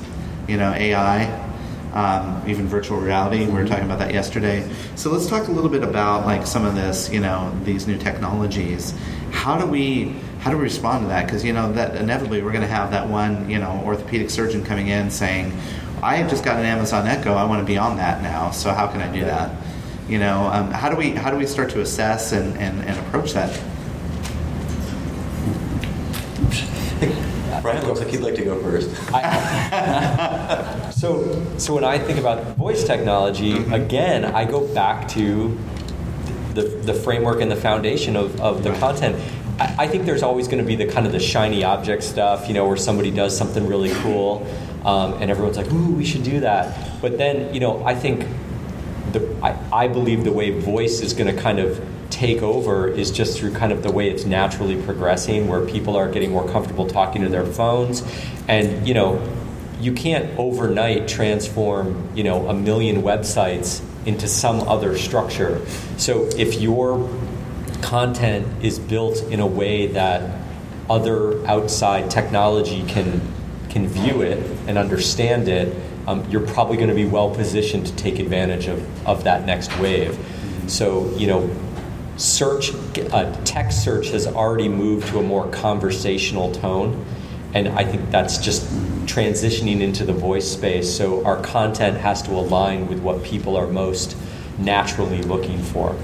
You know, AI. Um, even virtual reality. We were talking about that yesterday. So let's talk a little bit about like some of this. You know, these new technologies. How do we how do we respond to that? Because you know that inevitably we're going to have that one you know orthopedic surgeon coming in saying, "I have just got an Amazon Echo. I want to be on that now. So how can I do that?" You know, um, how do we how do we start to assess and, and, and approach that? Brian looks like he'd like to go first. so, so when I think about voice technology, mm-hmm. again, I go back to the, the framework and the foundation of, of the content. I, I think there's always going to be the kind of the shiny object stuff, you know, where somebody does something really cool, um, and everyone's like, "Ooh, we should do that." But then, you know, I think the, I, I believe the way voice is going to kind of take over is just through kind of the way it's naturally progressing, where people are getting more comfortable talking to their phones, and you know, you can't overnight transform you know a million websites into some other structure. So if your content is built in a way that other outside technology can can view it and understand it, um, you're probably going to be well positioned to take advantage of, of that next wave. So, you know, search, uh, text search has already moved to a more conversational tone. And I think that's just transitioning into the voice space. So our content has to align with what people are most naturally looking for.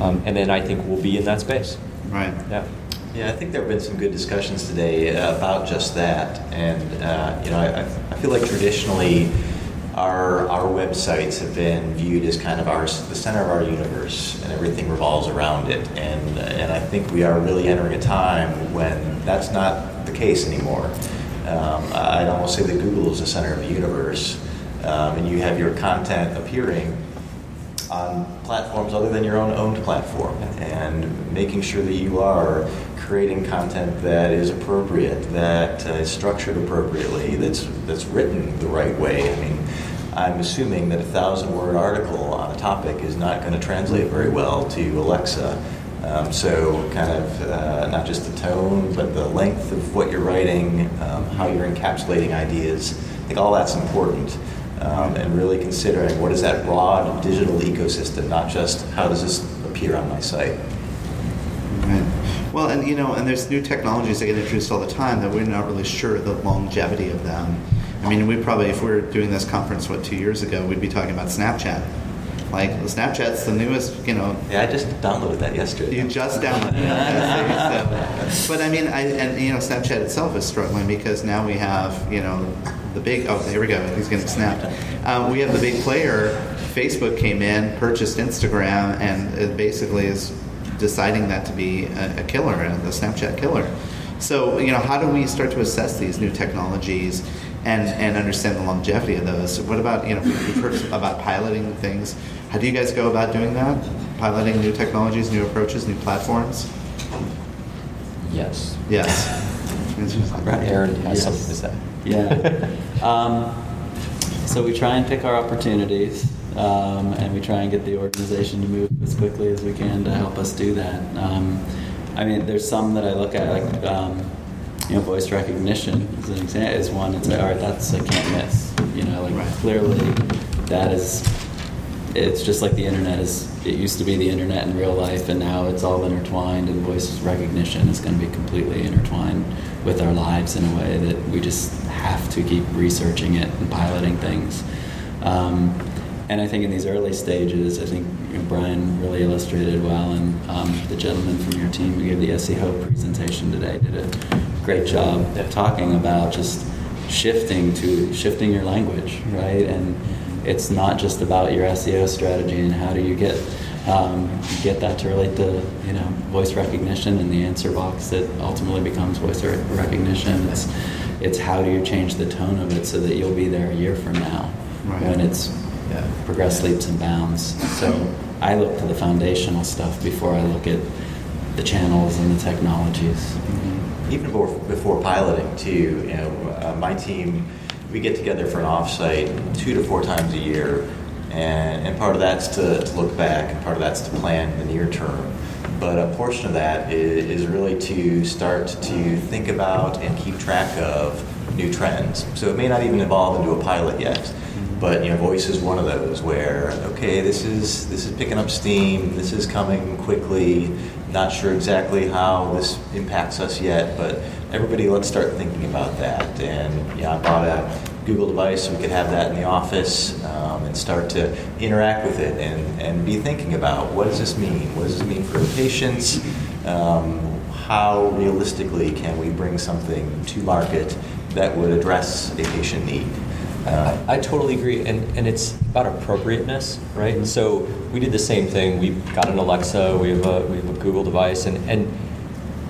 Um, and then I think we'll be in that space. Right. Yeah. Yeah, I think there have been some good discussions today uh, about just that, and uh, you know, I, I feel like traditionally our our websites have been viewed as kind of our the center of our universe, and everything revolves around it. And and I think we are really entering a time when that's not the case anymore. Um, I'd almost say that Google is the center of the universe, um, and you have your content appearing on platforms other than your own owned platform, and making sure that you are creating content that is appropriate, that uh, is structured appropriately, that's that's written the right way. I mean, I'm assuming that a thousand word article on a topic is not going to translate very well to Alexa. Um, so, kind of uh, not just the tone, but the length of what you're writing, um, how you're encapsulating ideas. I think all that's important. Um, and really considering what is that broad digital ecosystem, not just how does this appear on my site. Well, and you know, and there's new technologies that get introduced all the time that we're not really sure the longevity of them. I mean, we probably, if we were doing this conference, what, two years ago, we'd be talking about Snapchat. Like, Snapchat's the newest, you know. Yeah, I just downloaded that yesterday. You just downloaded it. so, but I mean, I, and you know, Snapchat itself is struggling because now we have, you know, the big, oh, there we go, he's getting snapped. Um, we have the big player. Facebook came in, purchased Instagram, and it basically is deciding that to be a, a killer, the Snapchat killer. So, you know, how do we start to assess these new technologies and, and understand the longevity of those? What about, you know, we've heard about piloting things. How do you guys go about doing that? Piloting new technologies, new approaches, new platforms? Yes. Yes. Aaron has Yes. something to say. Yeah. um, so we try and pick our opportunities, um, and we try and get the organization to move as quickly as we can to help us do that. Um, I mean, there's some that I look at, like um, you know, voice recognition is an example. Is one. It's like, all right, that's a can't miss. You know, like Right. clearly, that is. It's just like the internet is. It used to be the internet in real life, and now it's all intertwined. And voice recognition is going to be completely intertwined with our lives in a way that we just have to keep researching it and piloting things. Um, and I think in these early stages, I think you know, Brian really illustrated well, and um, the gentleman from your team who gave the SEO presentation today did a great job talking about just shifting to shifting your language, right? And it's not just about your SEO strategy and how do you get um, get that to relate to you know voice recognition and the answer box that ultimately becomes voice recognition. It's it's how do you change the tone of it so that you'll be there a year from now Right. when it's Yeah. progressed leaps and bounds. So I look to the foundational stuff before I look at the channels and the technologies. even before, before piloting too you know uh, my team we get together for an offsite two to four times a year and, and part of that's to, to look back and part of that's to plan the near term but a portion of that is really to start to think about and keep track of new trends so it may not even evolve into a pilot yet but you know voice is one of those where okay this is this is picking up steam this is coming quickly not sure exactly how this impacts us yet but everybody let's start thinking about that. And yeah i bought a google device so we could have that in the office um, and start to interact with it and, and be thinking about what does this mean? What does this mean for patients? Um, how realistically can we bring something to market that would address a patient need uh, I, I totally agree, and, and it's about appropriateness, right? So we did the same thing. We got an Alexa, we have a we have a Google device, and, and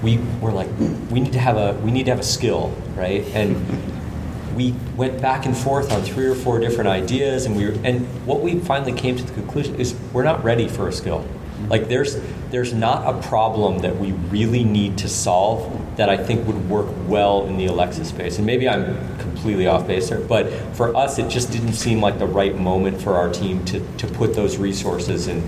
we were like, we need to have a we need to have a skill, right? And we went back and forth on three or four different ideas, and we were, and what we finally came to the conclusion is we're not ready for a skill. Like there's there's not a problem that we really need to solve that I think would work well in the Alexa space. And maybe I'm completely off base there, but for us, it just didn't seem like the right moment for our team to, to put those resources in,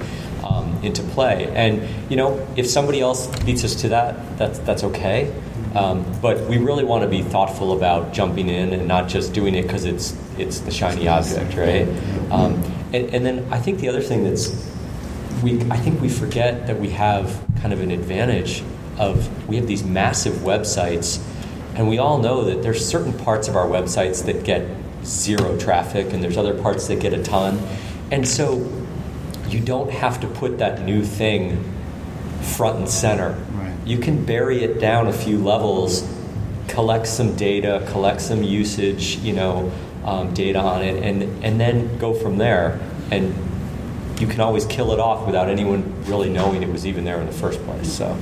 um, into play. And you know, if somebody else beats us to that, that's that's okay. Um, but we really want to be thoughtful about jumping in and not just doing it because it's it's the shiny object, right? Um, and, and then I think the other thing that's we I think we forget that we have kind of an advantage of we have these massive websites, and we all know that there's certain parts of our websites that get zero traffic, and there's other parts that get a ton, and so you don't have to put that new thing front and center. Right. You can bury it down a few levels, collect some data, collect some usage, you know, um, data on it, and and then go from there. And you can always kill it off without anyone really knowing it was even there in the first place. So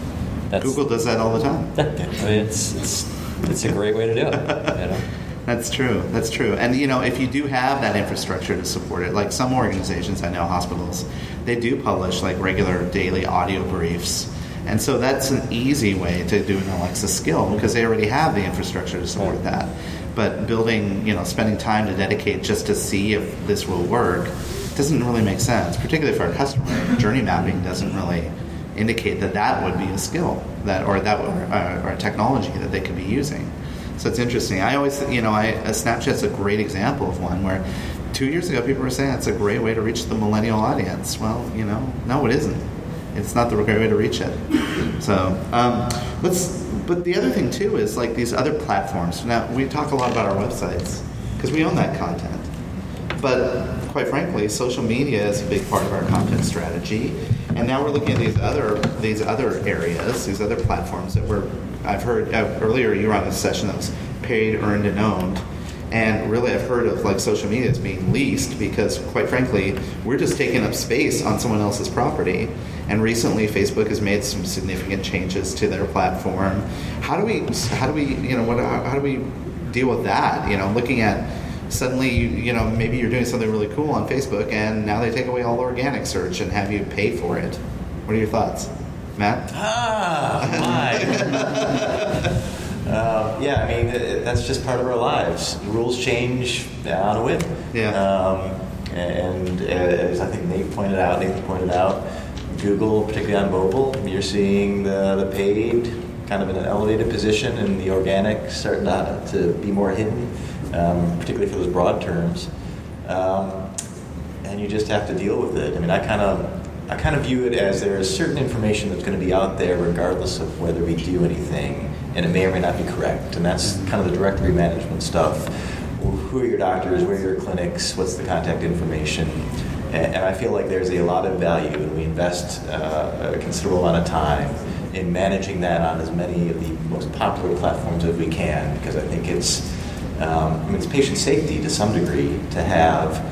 that's Google does that all the time. I mean, it's it's it's a great way to do it. You know? That's true. That's true. And you know, if you do have that infrastructure to support it, like some organizations, I know hospitals, they do publish like regular daily audio briefs. And so that's an easy way to do an Alexa skill because they already have the infrastructure to support that. But building, you know, spending time to dedicate just to see if this will work doesn't really make sense, particularly for a customer. Journey mapping doesn't really indicate that that would be a skill that or that would, uh, or a technology that they could be using. So it's interesting. I always, you know, I, Snapchat's a great example of one where two years ago people were saying it's a great way to reach the millennial audience. Well, you know, no, it isn't. It's not the great way to reach it. So um, let's. But the other thing too is like these other platforms. Now we talk a lot about our websites because we own that content. But quite frankly, social media is a big part of our content strategy. And now we're looking at these other these other areas, these other platforms that we're. I've heard uh, earlier you were on a session that was paid, earned, and owned. And really, I've heard of like social media as being leased because, quite frankly, we're just taking up space on someone else's property. And recently, Facebook has made some significant changes to their platform. How do we, how do we, you know, what, how, how do we deal with that? You know, looking at suddenly, you, you know, maybe you're doing something really cool on Facebook, and now they take away all the organic search and have you pay for it. What are your thoughts, Matt? Ah, my. Um, yeah, I mean, uh, that's just part of our lives. Rules change on a whim. Yeah. Um, and as I think Nate pointed out, Nathan pointed out, Google, particularly on mobile, you're seeing the, the paid kind of in an elevated position and the organic starting to, to be more hidden, um, particularly for those broad terms. Um, and you just have to deal with it. I mean, I kind of I kind of view it as there is certain information that's going to be out there regardless of whether we do anything, and it may or may not be correct. And that's kind of the directory management stuff. Who are your doctors? Where are your clinics? What's the contact information? And, and I feel like there's a lot of value, and we invest uh, a considerable amount of time in managing that on as many of the most popular platforms as we can, because I think it's um, I mean, it's patient safety to some degree to have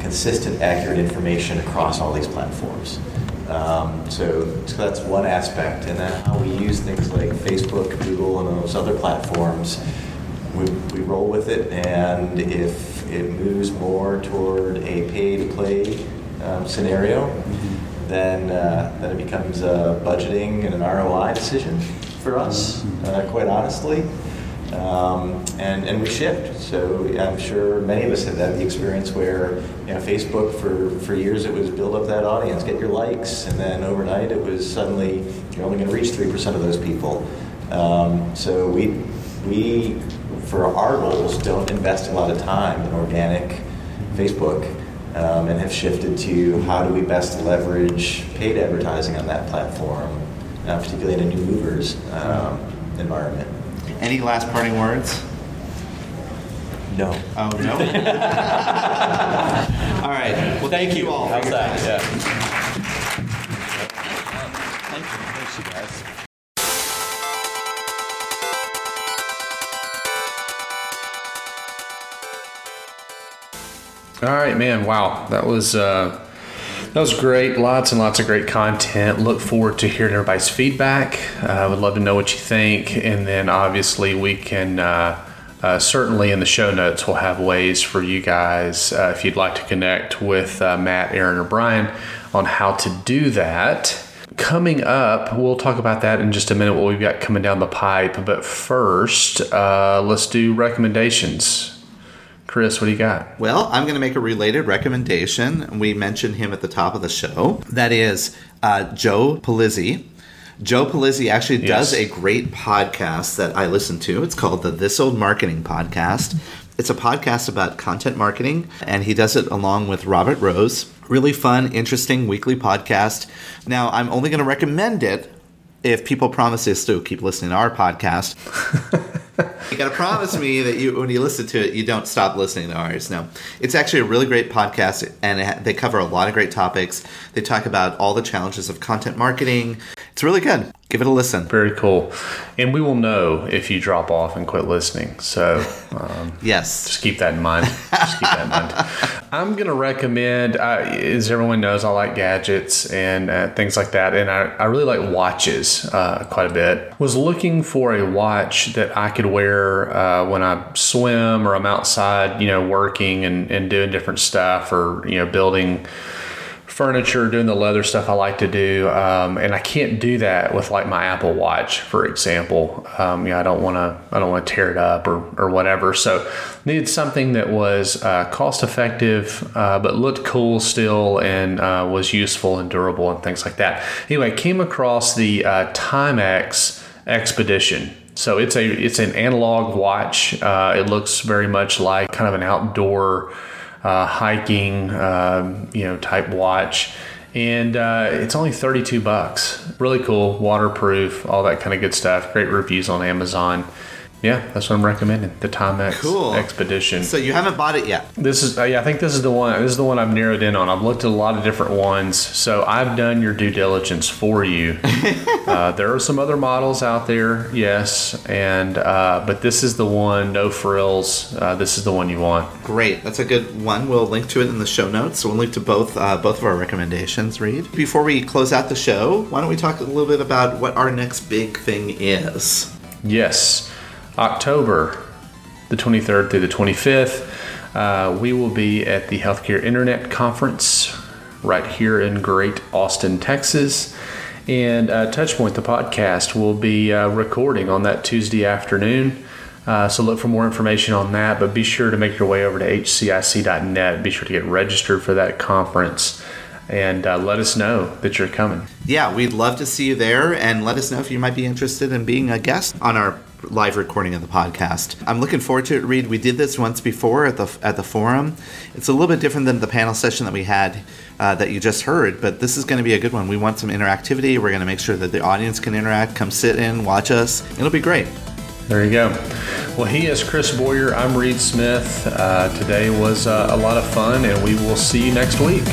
consistent, accurate information across all these platforms. Um, so, so that's one aspect, and then how we use things like Facebook, Google, and those other platforms. We, we roll with it, and if it moves more toward a pay-to-play um, scenario, then uh, then it becomes a budgeting and an ROI decision for us. Uh, quite honestly, um, and, and we shift. So I'm sure many of us have had the experience where you know, Facebook for, for years it was build up that audience, get your likes, and then overnight it was suddenly you're only going to reach 3% of those people. Um, so we, we, for our goals, don't invest a lot of time in organic Facebook um, and have shifted to how do we best leverage paid advertising on that platform, uh, particularly in a new movers um, environment. Any last parting words? No. Oh no. all right. Well, thank, you all. for How's your that? time. Yeah. Thank you. Thanks, you guys. All right, man. Wow, that was uh, that was great. Lots and lots of great content. Look forward to hearing everybody's feedback. I uh, would love to know what you think, and then obviously we can uh, Uh, certainly in the show notes, we'll have ways for you guys, uh, if you'd like to connect with uh, Matt, Aaron, or Brian, on how to do that. Coming up, we'll talk about that in just a minute, what we've got coming down the pipe. But first, uh, let's do recommendations. Chris, what do you got? Well, I'm going to make a related recommendation. We mentioned him at the top of the show. That is uh, Joe Pulizzi. Joe Pulizzi actually does a great podcast that I listen to. It's called the This Old Marketing Podcast. It's a podcast about content marketing, and he does it along with Robert Rose. Really fun, interesting weekly podcast. Now, I'm only going to recommend it if people promise to keep listening to our podcast. You got to promise me that you, when you listen to it, you don't stop listening to ours. No, it's actually a really great podcast, and it, they cover a lot of great topics. They talk about all the challenges of content marketing. It's really good. Give it a listen. Very cool. And we will know if you drop off and quit listening. So um, Yes. just keep that in mind. Just keep that in mind. I'm going to recommend, uh, as everyone knows, I like gadgets and uh, things like that. And I, I really like watches uh, quite a bit. Was looking for a watch that I could wear uh, when I swim or I'm outside, you know, working and, and doing different stuff or, you know, building furniture, doing the leather stuff I like to do, um, and I can't do that with like my Apple Watch, for example. Um, yeah, I don't want to, I don't want to tear it up or or whatever. So needed something that was uh, cost effective, uh, but looked cool still, and uh, was useful and durable and things like that. Anyway, came across the uh, Timex Expedition. So it's a it's an analog watch. Uh, it looks very much like kind of an outdoor uh, hiking, um, you know, type watch, and uh, it's only thirty-two bucks. Really cool, waterproof, all that kind of good stuff. Great reviews on Amazon. Yeah, that's what I'm recommending. The Timex Cool. Expedition. So you haven't bought it yet. This is uh, yeah, I think this is the one. This is the one I've narrowed in on. I've looked at a lot of different ones, so I've done your due diligence for you. uh, there are some other models out there, yes, and uh, but this is the one, no frills. Uh, this is the one you want. Great, that's a good one. We'll link to it in the show notes. So we'll link to both uh, both of our recommendations. Reed before we close out the show. Why don't we talk a little bit about what our next big thing is? Yes, October the 23rd through the 25th, uh, we will be at the Healthcare Internet Conference right here in Great Austin, Texas. And uh, Touchpoint, the podcast, will be uh, recording on that Tuesday afternoon. Uh, so look for more information on that, but be sure to make your way over to hcic.net. Be sure to get registered for that conference and uh, let us know that you're coming. Yeah, we'd love to see you there, and let us know if you might be interested in being a guest on our live recording of the podcast. I'm looking forward to it. Reed, we did this once before at the at the forum. It's a little bit different than the panel session that we had uh, that you just heard, but this is going to be a good one. We want some interactivity. We're going to make sure that the audience can interact. Come sit in, watch us. It'll be great. There you go. Well, he is Chris Boyer. I'm Reed Smith. Uh, today was uh, a lot of fun, and we will see you next week.